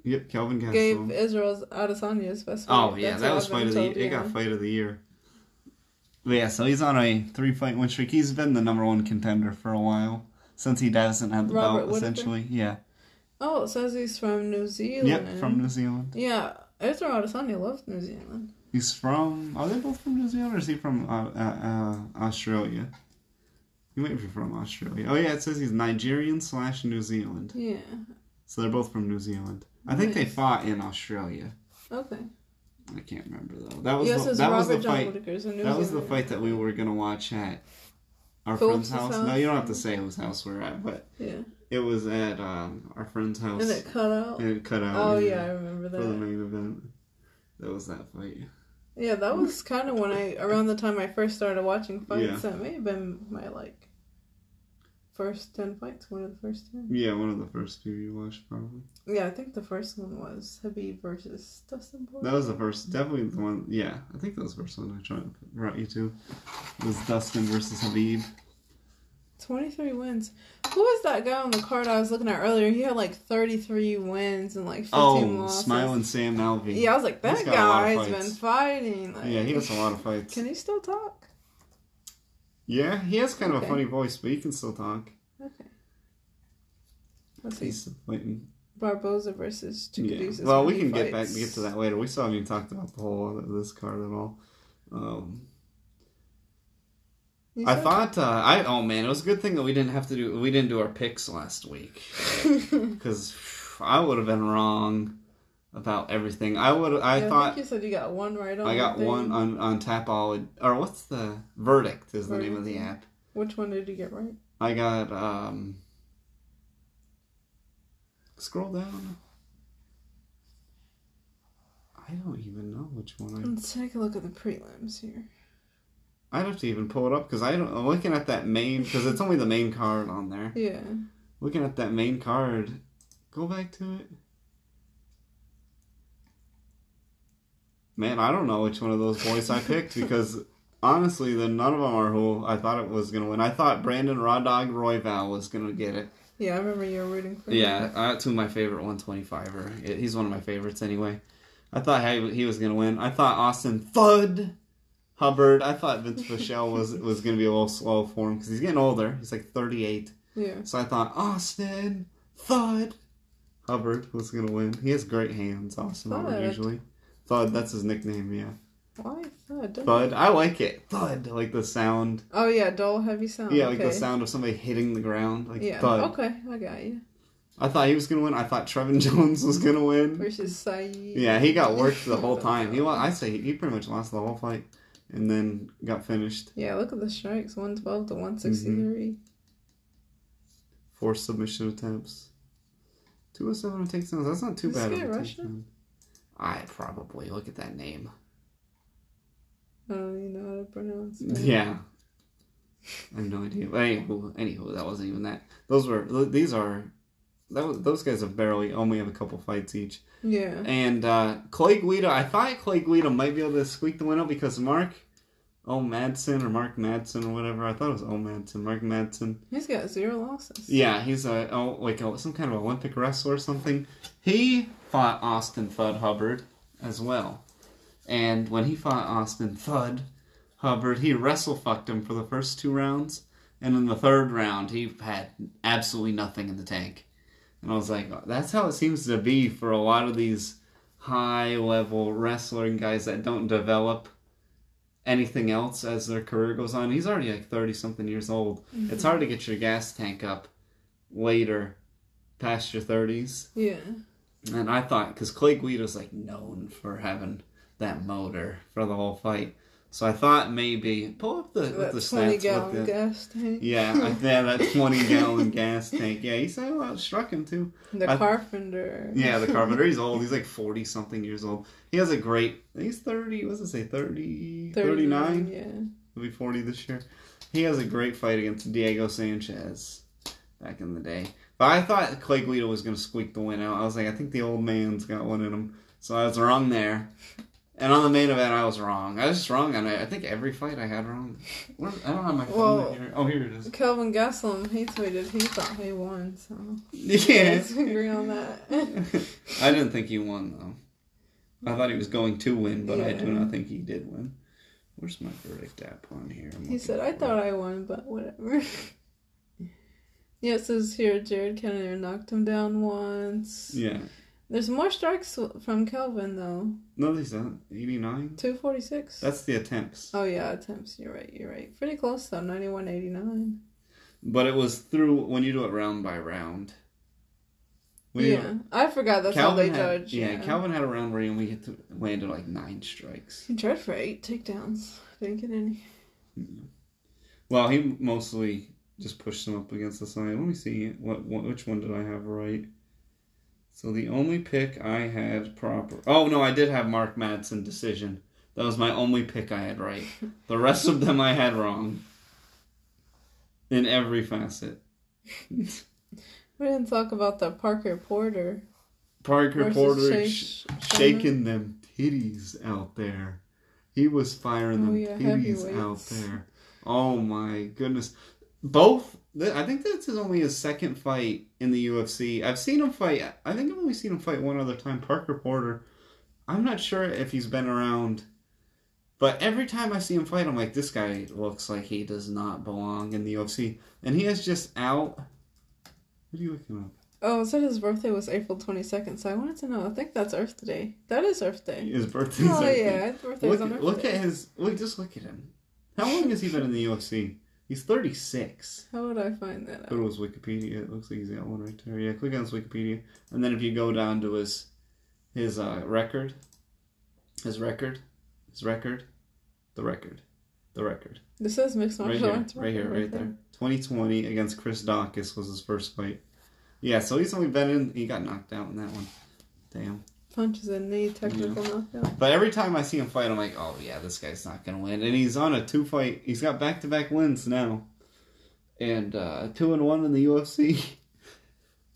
Yep, Kelvin Gastelum. gave Israel's Adesanya's best fight. Oh yeah, That's that was fight of the told, it got fight of the year. But yeah, so he's on a three fight win streak. He's been the number one contender for a while since he doesn't have the Robert belt. Whittaker? Essentially, yeah. Oh, it says he's from New Zealand. Yep, from New Zealand. Yeah, Israel Adesanya loves New Zealand. He's from. Are they both from New Zealand, or is he from uh, uh, uh, Australia? He might be from Australia. Oh yeah, it says he's Nigerian slash New Zealand. Yeah. So they're both from New Zealand. I think they fought in Australia. Okay. I can't remember though. That was yes, the, that Robert was the John fight. Whittaker's in New That was the fight that we were gonna watch at our Phillips's friend's house. No, you don't have to say whose house we're at, but Yeah. It was at um, our friend's house. And it cut out. And it cut out. Oh yeah, I remember that. for the main event. That was that fight. Yeah, that was kind of when I around the time I first started watching fights. Yeah. That may have been my like first ten fights. One of the first ten. Yeah, one of the first few you watched probably. Yeah, I think the first one was Habib versus Dustin Poirier. That was the first, definitely the one. Yeah, I think that was the first one I tried brought you to. Was Dustin versus Habib. 23 wins. Who was that guy on the card I was looking at earlier? He had like 33 wins and like 15 Oh, losses. smiling Sam Alvey. Yeah, I was like, that He's got a lot of guy's fights. been fighting. Like, Yeah, he has a lot of fights. Can he still talk? Yeah, he has kind of a funny voice, but he can still talk. Okay. Let's see. He's fighting. Barboza versus Yeah. Well, we can get back get to that later. We still haven't even talked about the whole of this card at all. Um, I thought uh, I oh man, it was a good thing that we didn't have to do we didn't do our picks last week [laughs] because I would have been wrong about everything. I would I Yeah, I thought think you said you got one right on. I got one on on Tapology or what's the verdict is the name of the app. Which one did you get right? I got um scroll down. I don't even know which one I. Let's take a look at the prelims here. I'd have to even pull it up because I don't. I'm looking at that main because it's only the main card on there. Yeah. Looking at that main card. Go back to it. Man, I don't know which one of those boys I picked because [laughs] honestly, then none of them are who I thought it was gonna win. I thought Brandon Raw Dog Royval was gonna get it. Yeah, I remember you were rooting for Yeah, him. that's who my favorite 125er. He's one of my favorites anyway. I thought he, he was gonna win. I thought Austin Thud Hubbard. I thought Vince Pichel was was gonna be a little slow for him because he's getting older. He's like 38. Yeah. So I thought Austin Thud Hubbard was gonna win. He has great hands, Austin Hubbard usually. Thud, that's his nickname, yeah. Why thud? Thud, I like it. Thud, like the sound. Oh yeah, dull heavy sound. Yeah, like okay. the sound of somebody hitting the ground, like Yeah. thud. Okay, I got you. I thought he was gonna win. I thought Trevin [laughs] Jones was gonna win. Versus Saeed. Yeah, he got worked the whole [laughs] time. He, I say he pretty much lost the whole fight, and then got finished. Yeah, look at the strikes. One twelve to one mm-hmm. sixty three. Four submission attempts. Two oh seven takedowns. That's not too Is this bad. guy of Russian? I probably look at that name. I don't even know how to pronounce it. Yeah. I have no idea. But anywho, anywho, that wasn't even that. Those were these are that those guys have barely only have a couple fights each. Yeah. And uh, Clay Guida, I thought Clay Guida might be able to squeak the win out because Mark O Madsen or Mark Madsen or whatever. I thought it was O Madsen, Mark Madsen. He's got zero losses. Yeah, he's a oh like a, some kind of Olympic wrestler or something. He fought Austin Thud Hubbard as well, and when he fought Austin Thud Hubbard, he wrestle fucked him for the first two rounds, and in the third round, he had absolutely nothing in the tank. And I was like, that's how it seems to be for a lot of these high level wrestling guys that don't develop anything else as their career goes on. He's already like 30 something years old. Mm-hmm. It's hard to get your gas tank up later past your 30s. Yeah. And I thought, because Clay Guida's like known for having that motor for the whole fight. So I thought maybe pull up the, That the twenty stats gallon with the, gas tank. yeah, yeah, [laughs] that 20 gallon gas tank. Yeah, he's a lot struck him too. The I- carpenter. Yeah, the carpenter. He's old. He's like [laughs] 40 something years old. He has a great, he's 30, what does it say, 30, 39? Yeah. He'll be 40 this year. He has a great fight against Diego Sanchez back in the day. But I thought Clay Guida was going to squeak the win out. I was like, I think the old man's got one in him. So I was wrong there. And on the main event, I was wrong. I was just wrong on it. I think every fight I had wrong. I don't have my phone Well- here. Oh, here it is. Kelvin Gastelum, he tweeted he thought he won, so [laughs] Yeah. let's agree on that. [laughs] I didn't think he won, though. I thought he was going to win, but I do not think he did win. Where's my verdict app on here? I'm he said, I for it. thought I won, but whatever. [laughs] yeah, it says here Jared Cannonier knocked him down once. Yeah. There's more strikes from Kelvin, though. No, he's not. 89? 246. That's the attempts. Oh, yeah, attempts. You're right, you're right. Pretty close, though. 91 89. But it was through when you do it round by round. When you- Yeah, I forgot that's Calvin how they had, judge. yeah, Yeah, Calvin had a round where he only hit to, landed like nine strikes. He tried for eight takedowns. Didn't get any. Well, he mostly just pushed him up against the side. Let me see what, what which one did I have right. So the only pick I had proper. Oh no, I did have Mark Madsen decision. That was my only pick I had right. [laughs] The rest of them I had wrong. In every facet. We didn't talk about the Parker Porter. Parker Porter sh- shaking them titties out there. He was firing Oh, them yeah, titties out there. Oh my goodness. Both, th- I think this is only his second fight in the UFC. I've seen him fight, I think I've only seen him fight one other time. Parker Porter. I'm not sure if he's been around, but every time I see him fight, I'm like, this guy looks like he does not belong in the UFC. And he is just out. What are you looking up? Oh, it said his birthday was April 22nd, so I wanted to know. I think that's Earth Day. That is Earth Day. His birthday. Oh, think. yeah, his birthday's Look, on Earth look Day. at his look. Just look at him. How long has he been in the UFC? He's thirty six. How would I find that Go to his Wikipedia. It looks like he's got one right there. Yeah, click on his Wikipedia, and then if you go down to his his uh, record, his record, his record, the record, the record, This says mixed right martial here, arts. right here, record right there. Twenty twenty against Chris Dawkins was his first fight. Yeah, so he's only been in. He got knocked out in that one. Damn. Punches and knee technical knockout. But every time I see him fight, I'm like, oh yeah, this guy's not gonna win. And he's on a two fight. He's got back to back wins now, and uh, two and one in the UFC. [laughs]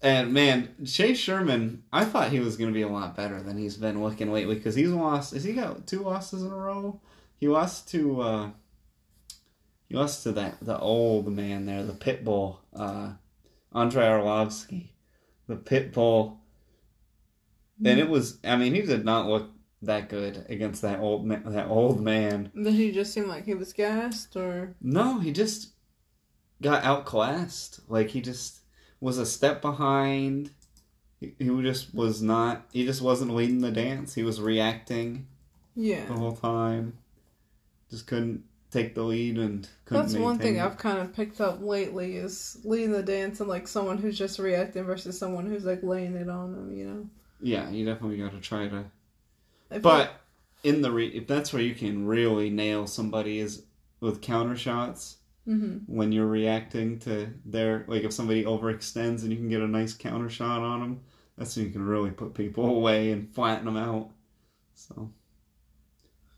And man, Chase Sherman, I thought he was gonna be a lot better than he's been looking lately because he's lost. Has he got two losses in a row? He lost to. Uh, he lost to that the old man there, the pit bull, uh, Andrei Arlovsky, the pit bull and it was. I mean, he did not look that good against that old ma- that old man. Did he just seem like he was gassed, or No, he just got outclassed. Like he just was a step behind. He, he just was not. He just wasn't leading the dance. He was reacting yeah? the whole time. Just couldn't take the lead and couldn't. That's one thing it. I've kind of picked up lately is leading the dance and like someone who's just reacting versus someone who's like laying it on them. You know. Yeah, you definitely got to try to. But in the re- if that's where you can really nail somebody is with counter shots. hmm when you're reacting to their like if somebody overextends and you can get a nice counter shot on them that's when you can really put people [laughs] away and flatten them out so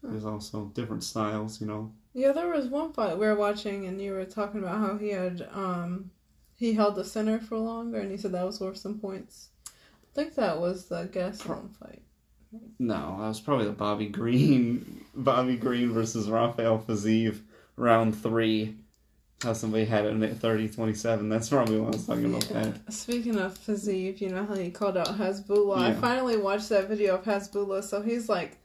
there's also different styles you know Yeah, there was one fight we were watching, and you were talking about how he had um he held the center for longer, and he said that was worth some points. I think that was the Gastelum fight. no that was probably the bobby green [laughs] bobby green versus rafael fiziev round three how somebody had it at 30 27 that's probably what i was talking about that Speaking of Fiziev, you know how he called out Hasbullah. I finally watched that video of Hasbullah. So he's like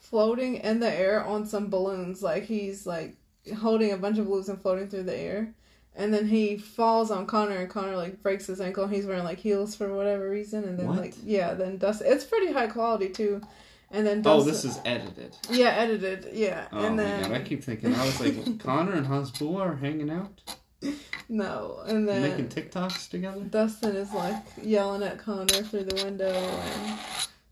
floating in the air on some balloons. Like he's like holding a bunch of balloons and floating through the air. And then he falls on Conor, and Conor like breaks his ankle. And he's wearing like heels for whatever reason. And then What? like yeah, then Dustin. It's pretty high quality too. And then oh this is edited yeah edited yeah. oh and my then god i keep thinking i was like [laughs] connor and hasbulla are hanging out no, and then making tiktoks together Dustin is like yelling at Conor through the window, and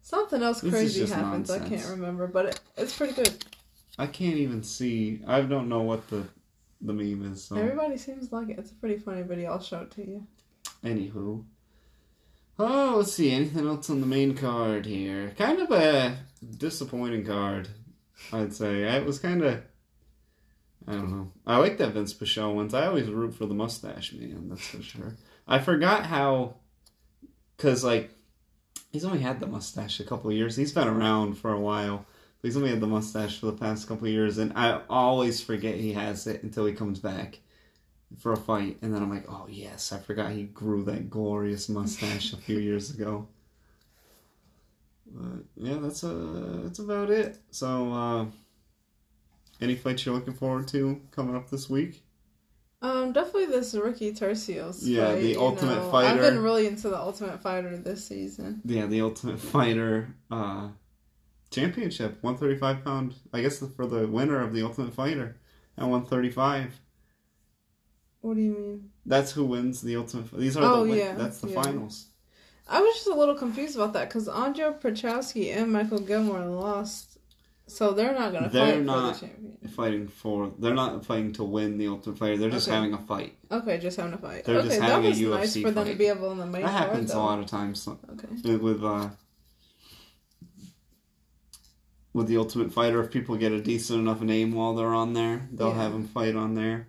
something else This crazy happens. I can't remember, but it, it's pretty good. I can't even see. I don't know what the the meme is. So, Everybody seems like it. It's a pretty funny video. I'll show it to you. anywho, oh, let's see. Anything else on the main card here? Kind of a disappointing card, I'd say. It was kind of. I don't know. I like that Vince Pichel ones. I always root for the mustache man. That's for sure. I forgot how, because like, he's only had the mustache a couple of years. He's been around for a while. He's only had the mustache for the past couple years, and I always forget he has it until he comes back for a fight, and then I'm like, oh yes, I forgot he grew that glorious mustache a few years ago. But yeah, that's uh, that's about it. So, uh, any fights you're looking forward to coming up this week? Um, definitely this Ricky Turcios. Yeah, fight, the Ultimate know. Fighter. I've been really into the Ultimate Fighter this season. Yeah, the Ultimate [laughs] Fighter uh, Championship, 135 pound. I guess for the winner of the Ultimate Fighter at 135. What do you mean? That's who wins the Ultimate. These are Oh, the yeah, that's the yeah. finals. I was just a little confused about that because Andre Petroski and Michael Gilmore lost, so they're not gonna They're fight not- for the champion. Fighting for they're not fighting to win the Ultimate Fighter. They're just Okay. having a fight. Okay, just having a fight. They're okay, just that having a was nice UFC for them to be able in the main That happens a lot of times Okay. with uh, with the Ultimate Fighter. If people get a decent enough name while they're on there, they'll Yeah. have them fight on there,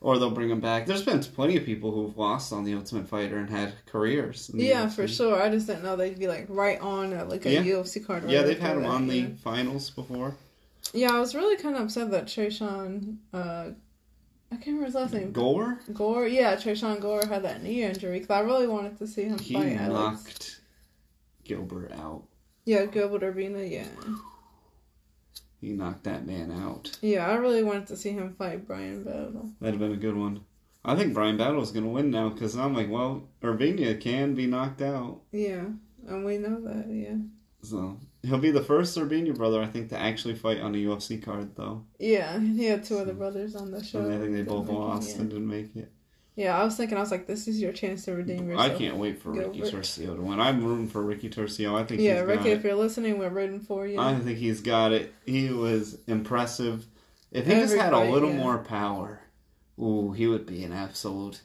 or they'll bring them back. There's been plenty of people who've lost on the Ultimate Fighter and had careers. Yeah, UFC. for sure. I just didn't know they'd be like right on at like a Yeah. UFC card. right Yeah, they've had them that, on the yeah. finals before. Yeah, I was really kind of upset that Tresean, uh, I can't remember his last name. Gore, Gore, yeah, Tresean Gore had that knee injury because I really wanted to see him he fight. Like, knocked Gilbert out. yeah, Gilbert Urbina, yeah, He knocked that man out. yeah. I really wanted to see him fight Bryan Battle. That'd have been a good one. I think Bryan Battle's gonna win now because I'm like, well, Urbina can be knocked out, Yeah, and we know that. Yeah, so he'll be the first Urbina brother I think to actually fight on a UFC card though. yeah. He had two other brothers on the show. and I think they both it, lost and didn't make it. Yeah, I was thinking, I was like, this is your chance to redeem yourself. I can't wait for Ricky Gilbert. Torcio to win. I'm rooting for Ricky Turcio. I think Yeah, Ricky, if you're listening, we're rooting for you. I think he's got it. He was impressive. If he just had a little yeah. more power, ooh, he would be an absolute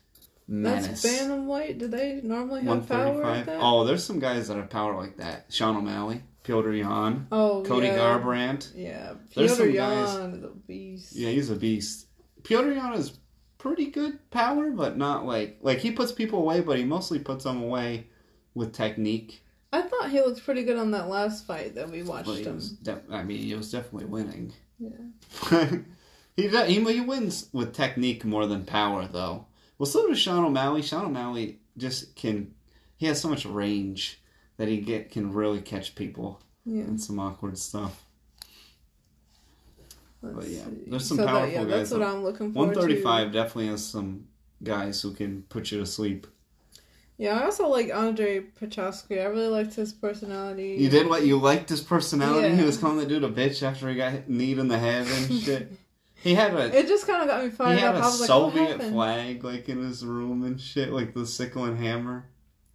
menace. That's bantamweight. Do they normally have power like that? Oh, there's some guys that have power like that. Sean O'Malley, Petr Yan, Oh, Cody yeah. Garbrandt. Yeah, Petr Yan is a beast. Yeah, he's a beast. Petr Yan is pretty good power, but not like like he puts people away, but he mostly puts them away with technique. I thought he looked pretty good on that last fight that we watched him. def- I mean, he was definitely winning. Yeah. [laughs] he, de- he he wins with technique more than power, though. Well, so does Sean O'Malley. Sean O'Malley just can. He has so much range that he get can really catch people Yeah. in some awkward stuff. Let's But yeah, see. there's some so powerful that, yeah, guys That's what I'm looking for. One thirty five definitely has some guys who can put you to sleep. Yeah, I also like Andre Petroski. I really liked his personality. You did what you liked his personality. He was calling the dude a bitch after he got kneed in the head and [laughs] shit. he had a It just kind of got me he fired had up. a I was like, what Soviet flag like in his room and shit, like the sickle and hammer.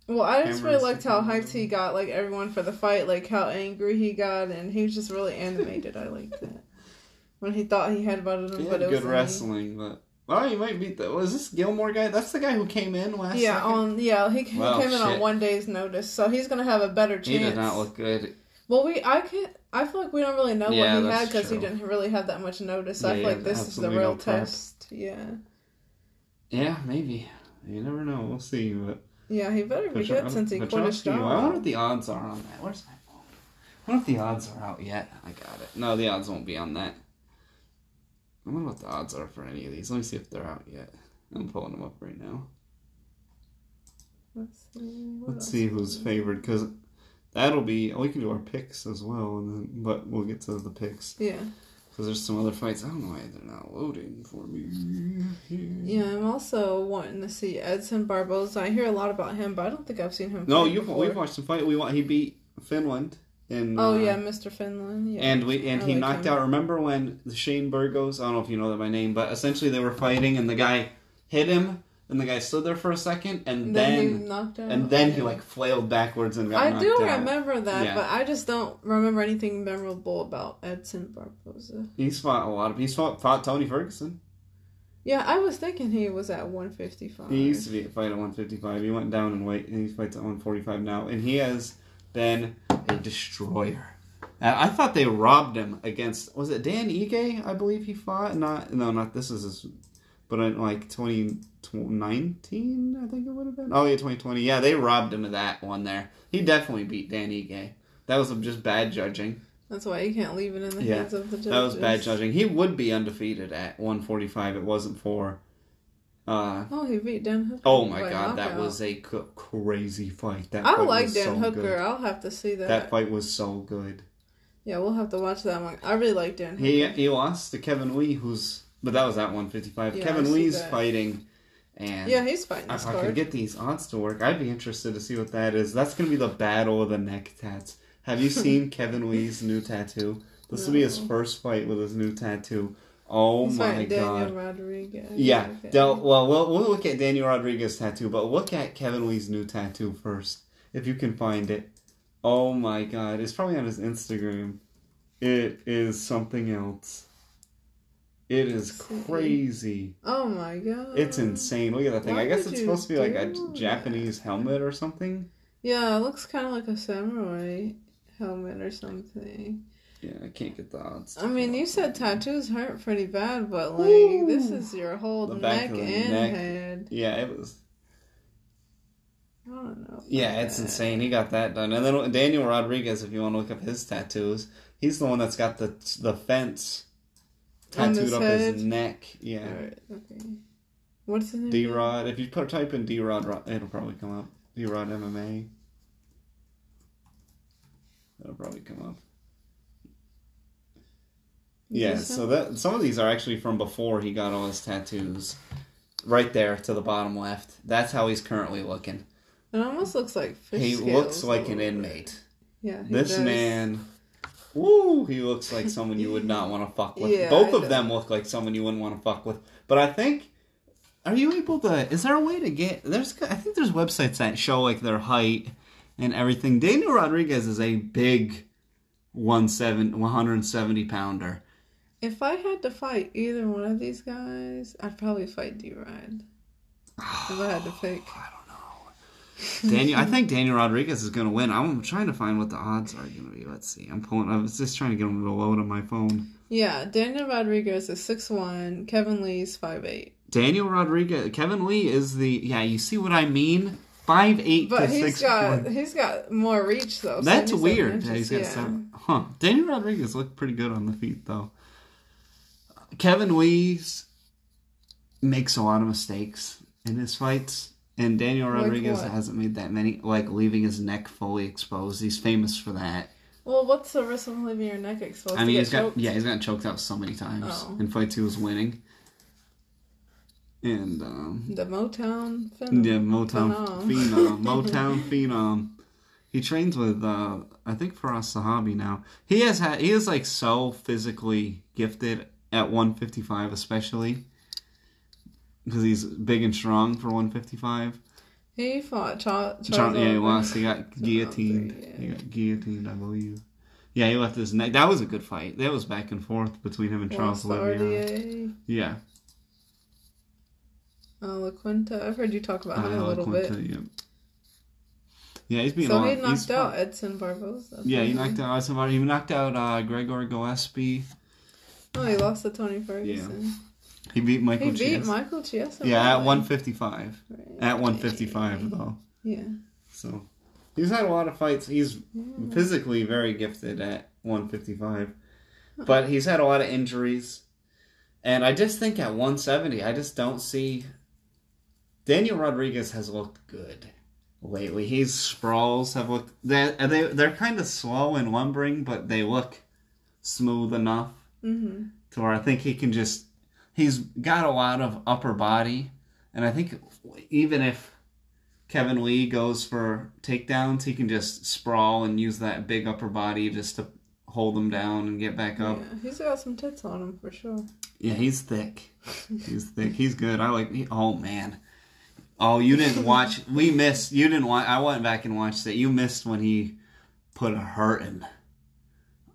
Well, I just really liked how hyped he got, like everyone for the fight, like how angry he got, and he was just really animated. I liked that when he thought he had butted him, He but had it was good me. wrestling, but oh, you might beat that. Was this Gilmore guy? That's the guy who came in last. Yeah, second? on yeah, he, he Well, came in on one day's notice, so he's gonna have a better chance. he did not look good. Well, we I can't. I feel like we don't really know Yeah, what he had because he didn't really have that much notice. So Yeah, I feel like this is the real test. Yeah, Yeah, maybe. You never know. We'll see. But yeah, he better be good since he quit his Petroski, I wonder what the odds are on that. Where's my phone? I wonder if the odds are out yet. I got it. No, the odds won't be on that. I wonder what the odds are for any of these. Let me see if they're out yet. I'm pulling them up right now. Let's see. Let's see who's favored because that'll be. Oh, we can do our picks as well, and then but we'll get to the picks Yeah, because there's some other fights. I don't know why they're not loading for me. yeah. I'm also wanting to see Edson Barboza. I hear a lot about him, but I don't think I've seen him. No, you've before. we've watched the fight. We want he beat Finland in. Oh uh, yeah, Mr. Finland. Yeah. And we and I he like knocked him. out. Remember when the Shane Burgos? I don't know if you know that by name, but essentially they were fighting, and the guy hit him, and the guy stood there for a second, and then, then, he knocked out. and then he like flailed backwards and got knocked out. I do out. remember that, Yeah. but I just don't remember anything memorable about Edson Barboza. He's fought a lot of. He's fought, fought Tony Ferguson. Yeah, I was thinking he was at 155. He used to be fight at 155. He went down in weight, and he fights at 145 now, and he has been a destroyer. And I thought they robbed him against was it Dan Ige? I believe he fought. Not no, not this is his, but in like 2019, I think it would have been. Oh yeah, 2020. Yeah, they robbed him of that one there. He definitely beat Dan Ige. That was just bad judging. That's why you can't leave it in the Yeah, hands of the judges. That was bad judging. He would be undefeated at 145. It wasn't for. Uh, Oh, he beat Dan Hooker. Oh my god, that was a c- crazy fight. That I fight like Dan so Hooker. good. I'll have to see that. That fight was so good. Yeah, we'll have to watch that one. I really like Dan Hooker. He he lost to Kevin Lee, who's but that was at 155. Yeah, I Kevin see Lee's that. fighting, and yeah, he's fighting if I could get these odds to work, I'd be interested to see what that is. That's gonna be the battle of the neck tats. Have you [laughs] seen Kevin Lee's new tattoo? This will be his first fight with his new tattoo. Oh he's my fighting god! Daniel Rodriguez. Yeah. Okay. Del, well, well, we'll look at Daniel Rodriguez's tattoo, but look at Kevin Lee's new tattoo first, if you can find it. Oh my god, it's probably on his Instagram. It is something else. It is crazy. Oh my god. It's insane. Look at that thing. Why I guess it's supposed to be like a do Japanese helmet or something. Yeah, it looks kind of like a samurai helmet or something. Yeah, I can't get the odds. I mean, you said tattoos hurt pretty bad, but like Woo! this is your whole neck and neck. head. Yeah, it was. I don't know. Yeah, about it's that. insane. He got that done, and then Daniel Rodriguez, if you want to look up his tattoos, he's the one that's got the the fence tattooed his up head? his neck. Yeah, okay. What's his name? D Rod. If you put type in D Rod, it'll probably come up. D Rod MMA. That'll probably come up. Yeah, so that some of these are actually from before he got all his tattoos. Right there to the bottom left. That's how he's currently looking. It almost looks like fish he looks like an little bit. inmate. Yeah, he This does. man, woo, he looks like someone you would not want to fuck with. Yeah, Both I of know. them look like someone you wouldn't want to fuck with. But I think, are you able to? Is there a way to get? There's, I think there's websites that show like their height and everything. Daniel Rodriguez is a big, one 170 pounder. If I had to fight either one of these guys, I'd probably fight D Rod. If I had to [sighs] pick. I don't know. [laughs] Daniel, I think Daniel Rodriguez is going to win. I'm trying to find what the odds are going to be. Let's see. I'm pulling. I was just trying to get them to load on my phone. Yeah, Daniel Rodriguez is six one. Kevin Lee's five eight. Daniel Rodriguez, Kevin Lee is the yeah. You see what I mean? Five eight But to he's six got one. he's got more reach though. That's weird. inches, Yeah, he's got yeah. seven. Huh. Daniel Rodriguez looked pretty good on the feet though. Kevin Lee's makes a lot of mistakes in his fights, and Daniel Rodriguez what? hasn't made that many. Like leaving his neck fully exposed. He's famous for that. Well, what's the risk of leaving your neck exposed? I to mean, he's got choked? yeah, he's gotten choked out so many times Oh. in fights he was winning. And um, The Motown film. Yeah, Motown Phenom. Phenom. [laughs] Motown Phenom. He trains with uh I think Firas Zahabi now. He has had he is like so physically gifted at 155 especially because he's big and strong for 155. He fought Cha- Charles. Char- yeah, he lost. He got guillotined. yeah. He got guillotined, I believe. Yeah, he left his neck. That was a good fight. That was back and forth between him and Charles Oliveira. Yeah. Uh, La Quinta. I've heard you talk about him Uh, a little Quinta, bit. Yeah. Yeah, he's being a So lot. he he's- knocked out Edson Barboza. Yeah, he knocked out somebody. He knocked out uh, Gregor Gillespie. Oh, he lost to Tony Ferguson. Yeah. He beat Michael He beat Chiesa. Michael Chiesa. Yeah, at 155. Right. At 155 though. Yeah. So he's had a lot of fights. He's Yeah. physically very gifted at 155, but he's had a lot of injuries. And I just think at 170, I just don't see. Daniel Rodriguez has looked good lately. His sprawls have looked they they they're kind of slow and lumbering, but they look smooth enough Mm-hmm. to where I think he can just he's got a lot of upper body, and I think even if Kevin Lee goes for takedowns, he can just sprawl and use that big upper body just to hold them down and get back up. Yeah, he's got some tits on him for sure. Yeah, he's thick. He's thick. He's good. I like. He, oh man. Oh, you didn't [laughs] watch. We missed. You didn't watch. I went back and watched it. You missed when he put a hurt hurting.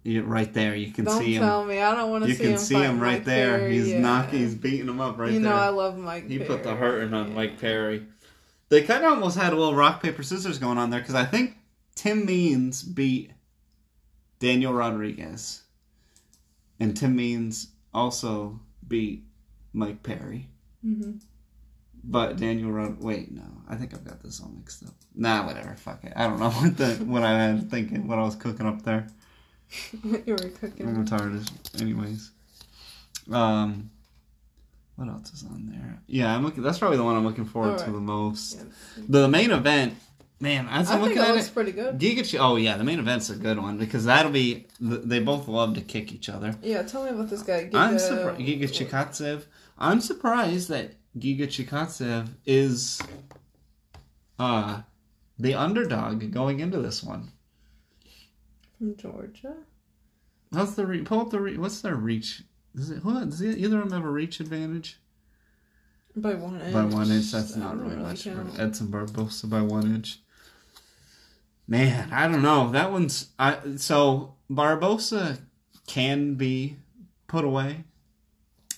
You, right there, you can Don't see him. tell me. I don't want to You see can him. see him right Mike there. Perry, He's yeah. knocking. He's beating him up right you there. know I love Mike. he put the Perry. hurting on Yeah. Mike Perry. They kind of almost had a little rock paper scissors going on there because I think Tim Means beat Daniel Rodriguez, and Tim Means also beat Mike Perry. Mhm. But Daniel Rod, wait, no, I think I've got this all mixed up. Nah, whatever, fuck it. I don't know [laughs] what the what I had thinking, what I was cooking up there. [laughs] you were cooking. I'm tired, as- anyways. Um, what else is on there? Yeah, I'm looking. That's probably the one I'm looking forward to the most. The main event, man. As I I'm think looking it at looks it, pretty good. Giga. Oh yeah, the main event's a good one because that'll be. They both love to kick each other. Yeah, tell me about this guy. Giga, I'm surprised. Giga Chikadze. I'm surprised that Giga Chikadze is uh the underdog going into this one. From Georgia. How's the re- pull up the re- what's their reach? Does it hold on, does either of them have a reach advantage? By one inch. By one inch, that's I not really much. Count. Edson Barboza by one inch. Man, I don't know. That one's I so Barboza can be put away.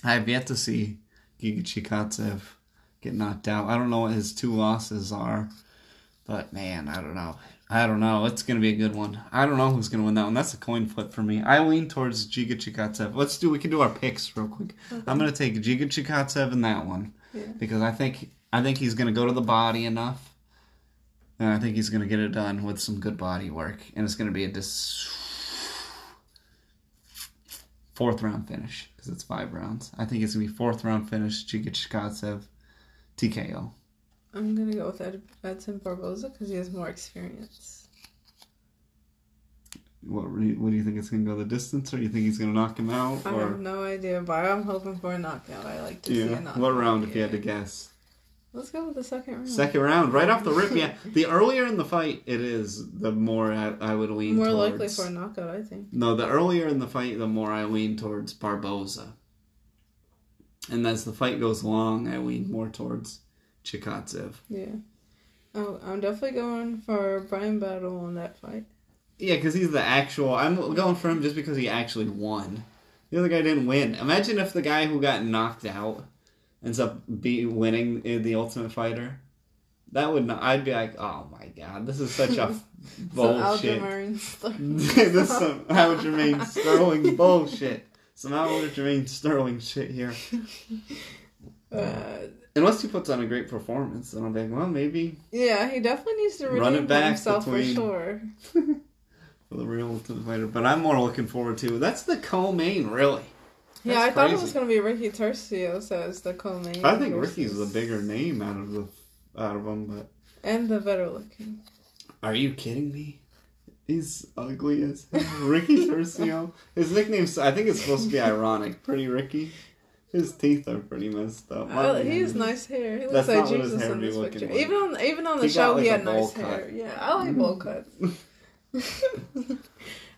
I have yet to see Giga Chikadze get knocked out. I don't know what his two losses are, but man, I don't know. I don't know. It's gonna be a good one. I don't know who's gonna win that one. That's a coin flip for me. I lean towards Giga Chikadze. Let's do. We can do our picks real quick. I'm gonna take Giga Chikadze in that one Yeah. because I think I think he's gonna go to the body enough, and I think he's gonna get it done with some good body work, and it's gonna be a dis- fourth round finish because it's five rounds. I think it's gonna be fourth round finish. Giga Chikadze, TKO. I'm gonna go with Ed- Edson Barboza because he has more experience. What what do you think it's gonna go the distance, or you think he's gonna knock him out, I or have no idea, but I'm hoping for a knockout. I like to see a yeah? knockout. What round if you had to guess? Let's go with the second round. Second round, right off the rip. Yeah, the earlier in the fight it is, the more I, I would lean More towards. likely for a knockout, I think. No, the earlier in the fight, the more I lean towards Barboza. And as the fight goes along, I lean more towards Chikadze. Yeah. Oh, I'm definitely going for Bryan Battle on that fight. Yeah, because he's the actual. I'm going for him just because he actually won. The other guy didn't win. Imagine if the guy who got knocked out ends up be winning in the Ultimate Fighter, that would not. I'd be like, oh my god, this is such a [laughs] bullshit. [laughs] this is some Aljamain Sterling [laughs] bullshit. Some Aljamain Sterling shit here. Uh, Unless he puts on a great performance, then I'll be like, well, maybe yeah, he definitely needs to Run it back himself between- for sure. [laughs] for the real Ultimate Fighter. But I'm more looking forward to that's the co-main, really. Yeah, I That's thought it was gonna be Ricky Turcio, so it's the co-main. I think versus- Ricky's the bigger name out of the out of them, but and the better looking. are you kidding me? He's ugly as hell. Ricky [laughs] Tercio. His nickname's I think it's supposed to be [laughs] ironic. Pretty Ricky. His teeth are pretty messed up. Oh, he has nice hair. He looks That's like Jesus in this picture. like. Even on even on the He show, got, he had nice cut. hair. Yeah, I like bowl [laughs] cuts. [laughs]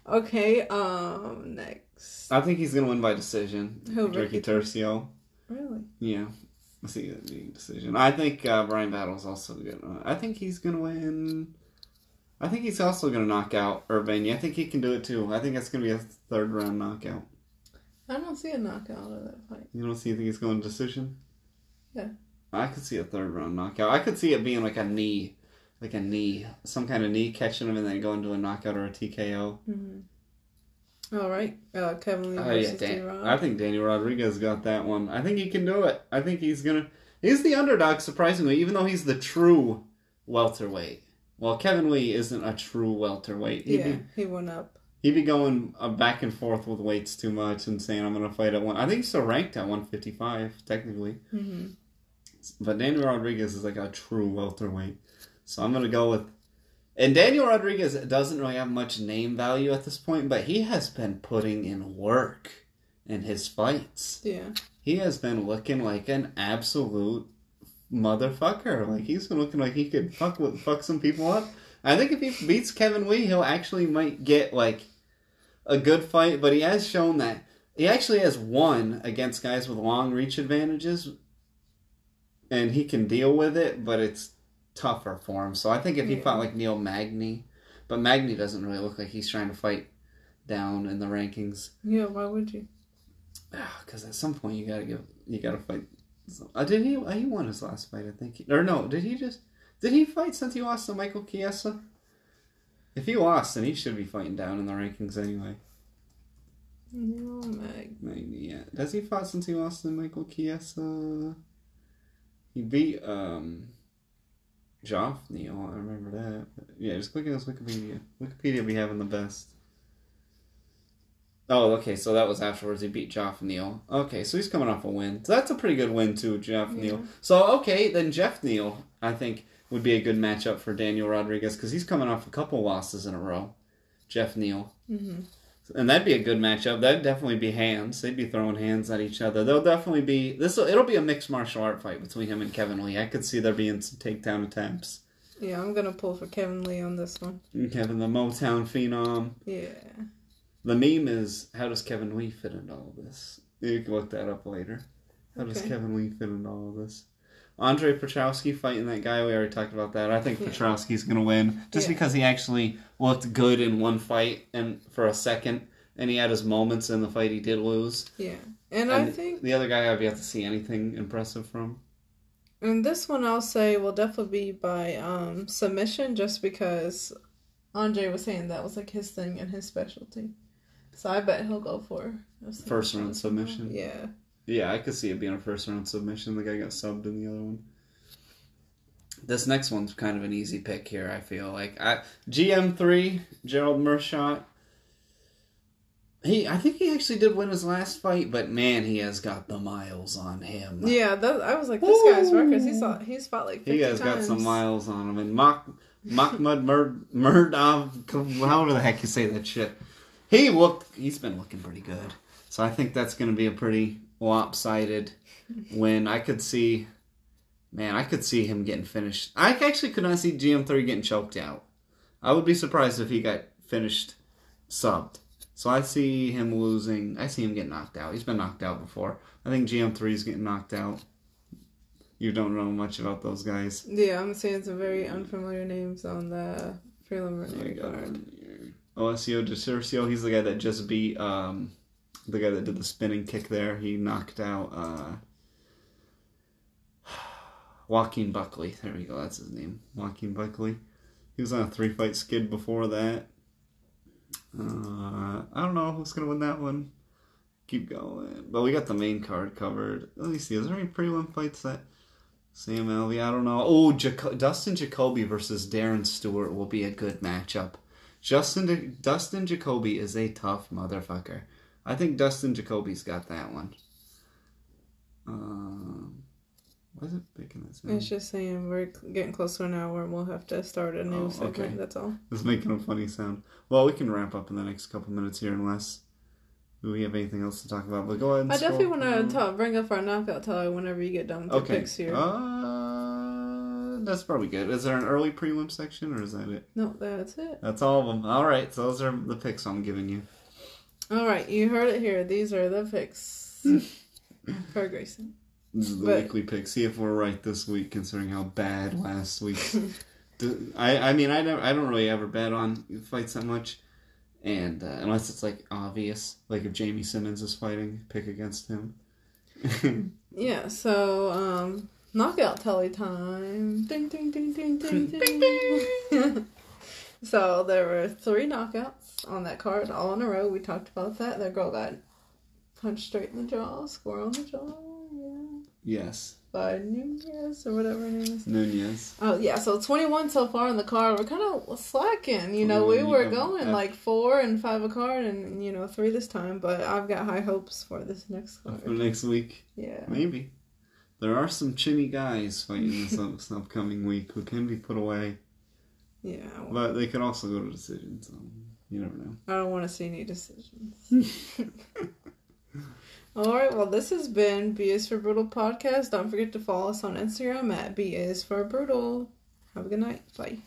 okay, um, next. I think he's gonna win by decision. Who, Ricky Ricky Turcio. Really? Yeah. I see that being decision. I think uh, Bryan Battle's also gonna. I think he's gonna win. I think he's also gonna knock out Urbina. I think he can do it too. I think that's gonna be a third round knockout. I don't see a knockout of that fight. You don't see? You think he's going to decision? Yeah. I could see a third round knockout. I could see it being like a knee, like a knee, some kind of knee catching him and then going to a knockout or a TKO. Mm-hmm. All right, uh, Kevin Lee Oh yeah, versus Dan- D-Rod. I think Danny Rodriguez got that one. I think he can do it. I think he's gonna. He's the underdog, surprisingly, even though he's the true welterweight. Well, Kevin Lee isn't a true welterweight. He'd yeah, be he went up. He'd be going uh, back and forth with weights too much and saying I'm gonna fight at one. I think he's still ranked at 155 technically, Mm-hmm. but Daniel Rodriguez is like a true welterweight. So I'm gonna go with. And Daniel Rodriguez doesn't really have much name value at this point, but he has been putting in work in his fights. Yeah, He has been looking like an absolute motherfucker. Like he's been looking like he could fuck with fuck some people up. I think if he beats Kevin Lee, he'll actually might get like a good fight. But he has shown that he actually has won against guys with long reach advantages, and he can deal with it. But it's tougher for him. So I think if he Yeah. fought like Neil Magny, but Magny doesn't really look like he's trying to fight down in the rankings. yeah. Why would you? Because at some point you gotta give, you gotta fight. Uh, did he? He won his last fight, I think. Or no? Did he just? Did he fight since he lost to Michael Chiesa? If he lost, then he should be fighting down in the rankings anyway. No, Meg. Maybe yeah. Does he fought since he lost to Michael Chiesa? He beat um. Geoff Neal, I remember that. But yeah, just click on his Wikipedia. Wikipedia be having the best. Oh, okay, so that was afterwards. He beat Geoff Neal. Okay, so he's coming off a win. So that's a pretty good win too, Jeff Yeah. Neal. So okay, then Geoff Neal, I think, would be a good matchup for Daniel Rodriguez because he's coming off a couple losses in a row. Geoff Neal. Mm-hmm. And that'd be a good matchup. That'd definitely be hands. They'd be throwing hands at each other. They'll definitely be this. It'll be a mixed martial art fight between him and Kevin Lee. I could see there being some takedown attempts. Yeah, I'm gonna pull for Kevin Lee on this one. And Kevin, the Motown phenom. Yeah. The meme is how does Kevin Lee fit into all of this? You can look that up later. How does Kevin Lee fit into all of this? Andre Petroski fighting that guy. We already talked about that. I think Yeah. Petroski's gonna win just Yeah. because he actually looked good in one fight and for a second, and he had his moments in the fight he did lose. Yeah. And, I think the other guy I've yet to see anything impressive from. and this one I'll say will definitely be by um submission just because Andre was saying that was like his thing and his specialty. So I bet he'll go for First round submission. Yeah. Yeah, I could see it being a first round submission. The guy got subbed in the other one. This next one's kind of an easy pick here. I feel like I GM three Gerald Meerschaert. He, I think he actually did win his last fight, but man, he has got the miles on him. Yeah, that, I was like, this guy's records. He's fought, he's fought like 50 he has got times. some miles on him. And Mach, Mahmoud Mur, Murdov, however the heck you say that shit. He looked, he's been looking pretty good. So I think that's going to be a pretty lopsided when I could see, man, I could see him getting finished. I actually could not see GM3 getting choked out. I would be surprised if he got finished subbed. So I see him losing. I see him get knocked out. He's been knocked out before. I think GM3 is getting knocked out. You don't know much about those guys. Yeah, I'm seeing some very unfamiliar names on the preliminary card. Alessio Di Chirico, he's the guy that just beat um, the guy that did the spinning kick there. He knocked out uh, [sighs] Joaquin Buckley. There we go. That's his name. Joaquin Buckley. He was on a three fight skid before that. Uh, I don't know who's gonna win that one. Keep going, but we got the main card covered. Let me see. Is there any prelim fights that Sam Alvey? I don't know. Oh, Jaco- Dustin Jacoby versus Darren Stewart will be a good matchup. Justin Dustin Jacoby is a tough motherfucker. I think Dustin Jacoby's got that one. Um, why is it picking this? in? It's just saying we're getting close to an hour and we'll have to start a new Oh, segment. okay. That's all. It's making a funny sound. Well, we can wrap up in the next couple minutes here, unless we have anything else to talk about. But go ahead. And I definitely want to talk, bring up our knockout tally whenever you get done with the picks here. Uh, that's probably good. Is there an early prelim section, or is that it? no, that's it. That's all of them. All right. So those are the picks I'm giving you. All right, you heard it here. These are the picks [laughs] for Grayson. This is the But- weekly pick. See if we're right this week, considering how bad last week. [laughs] I I mean I never I don't really ever bet on fights that much, and uh, unless it's like obvious, like if Jamie Simmons is fighting, pick against him. [laughs] Yeah, so um knockout tally time. Ding ding ding ding ding ding. so there were three knockouts on that card, all in a row. We talked about that. That girl got punched straight in the jaw, score on the jaw. Yeah. yes, By Nunez or whatever her name is. Nunez. Oh yeah, so twenty one so far in the card. We're kind of slacking, you know. We were going like four and five a card, and you know three this time. But I've got high hopes for this next For next week, Yeah. maybe. There are some chinny guys fighting this upcoming week who can be put away, Yeah. well, but they could also go to decisions. So you never know. I don't want to see any decisions. [laughs] All right. Well, this has been B is for Brutal podcast. Don't forget to follow us on Instagram at B is for Brutal. Have a good night. Bye.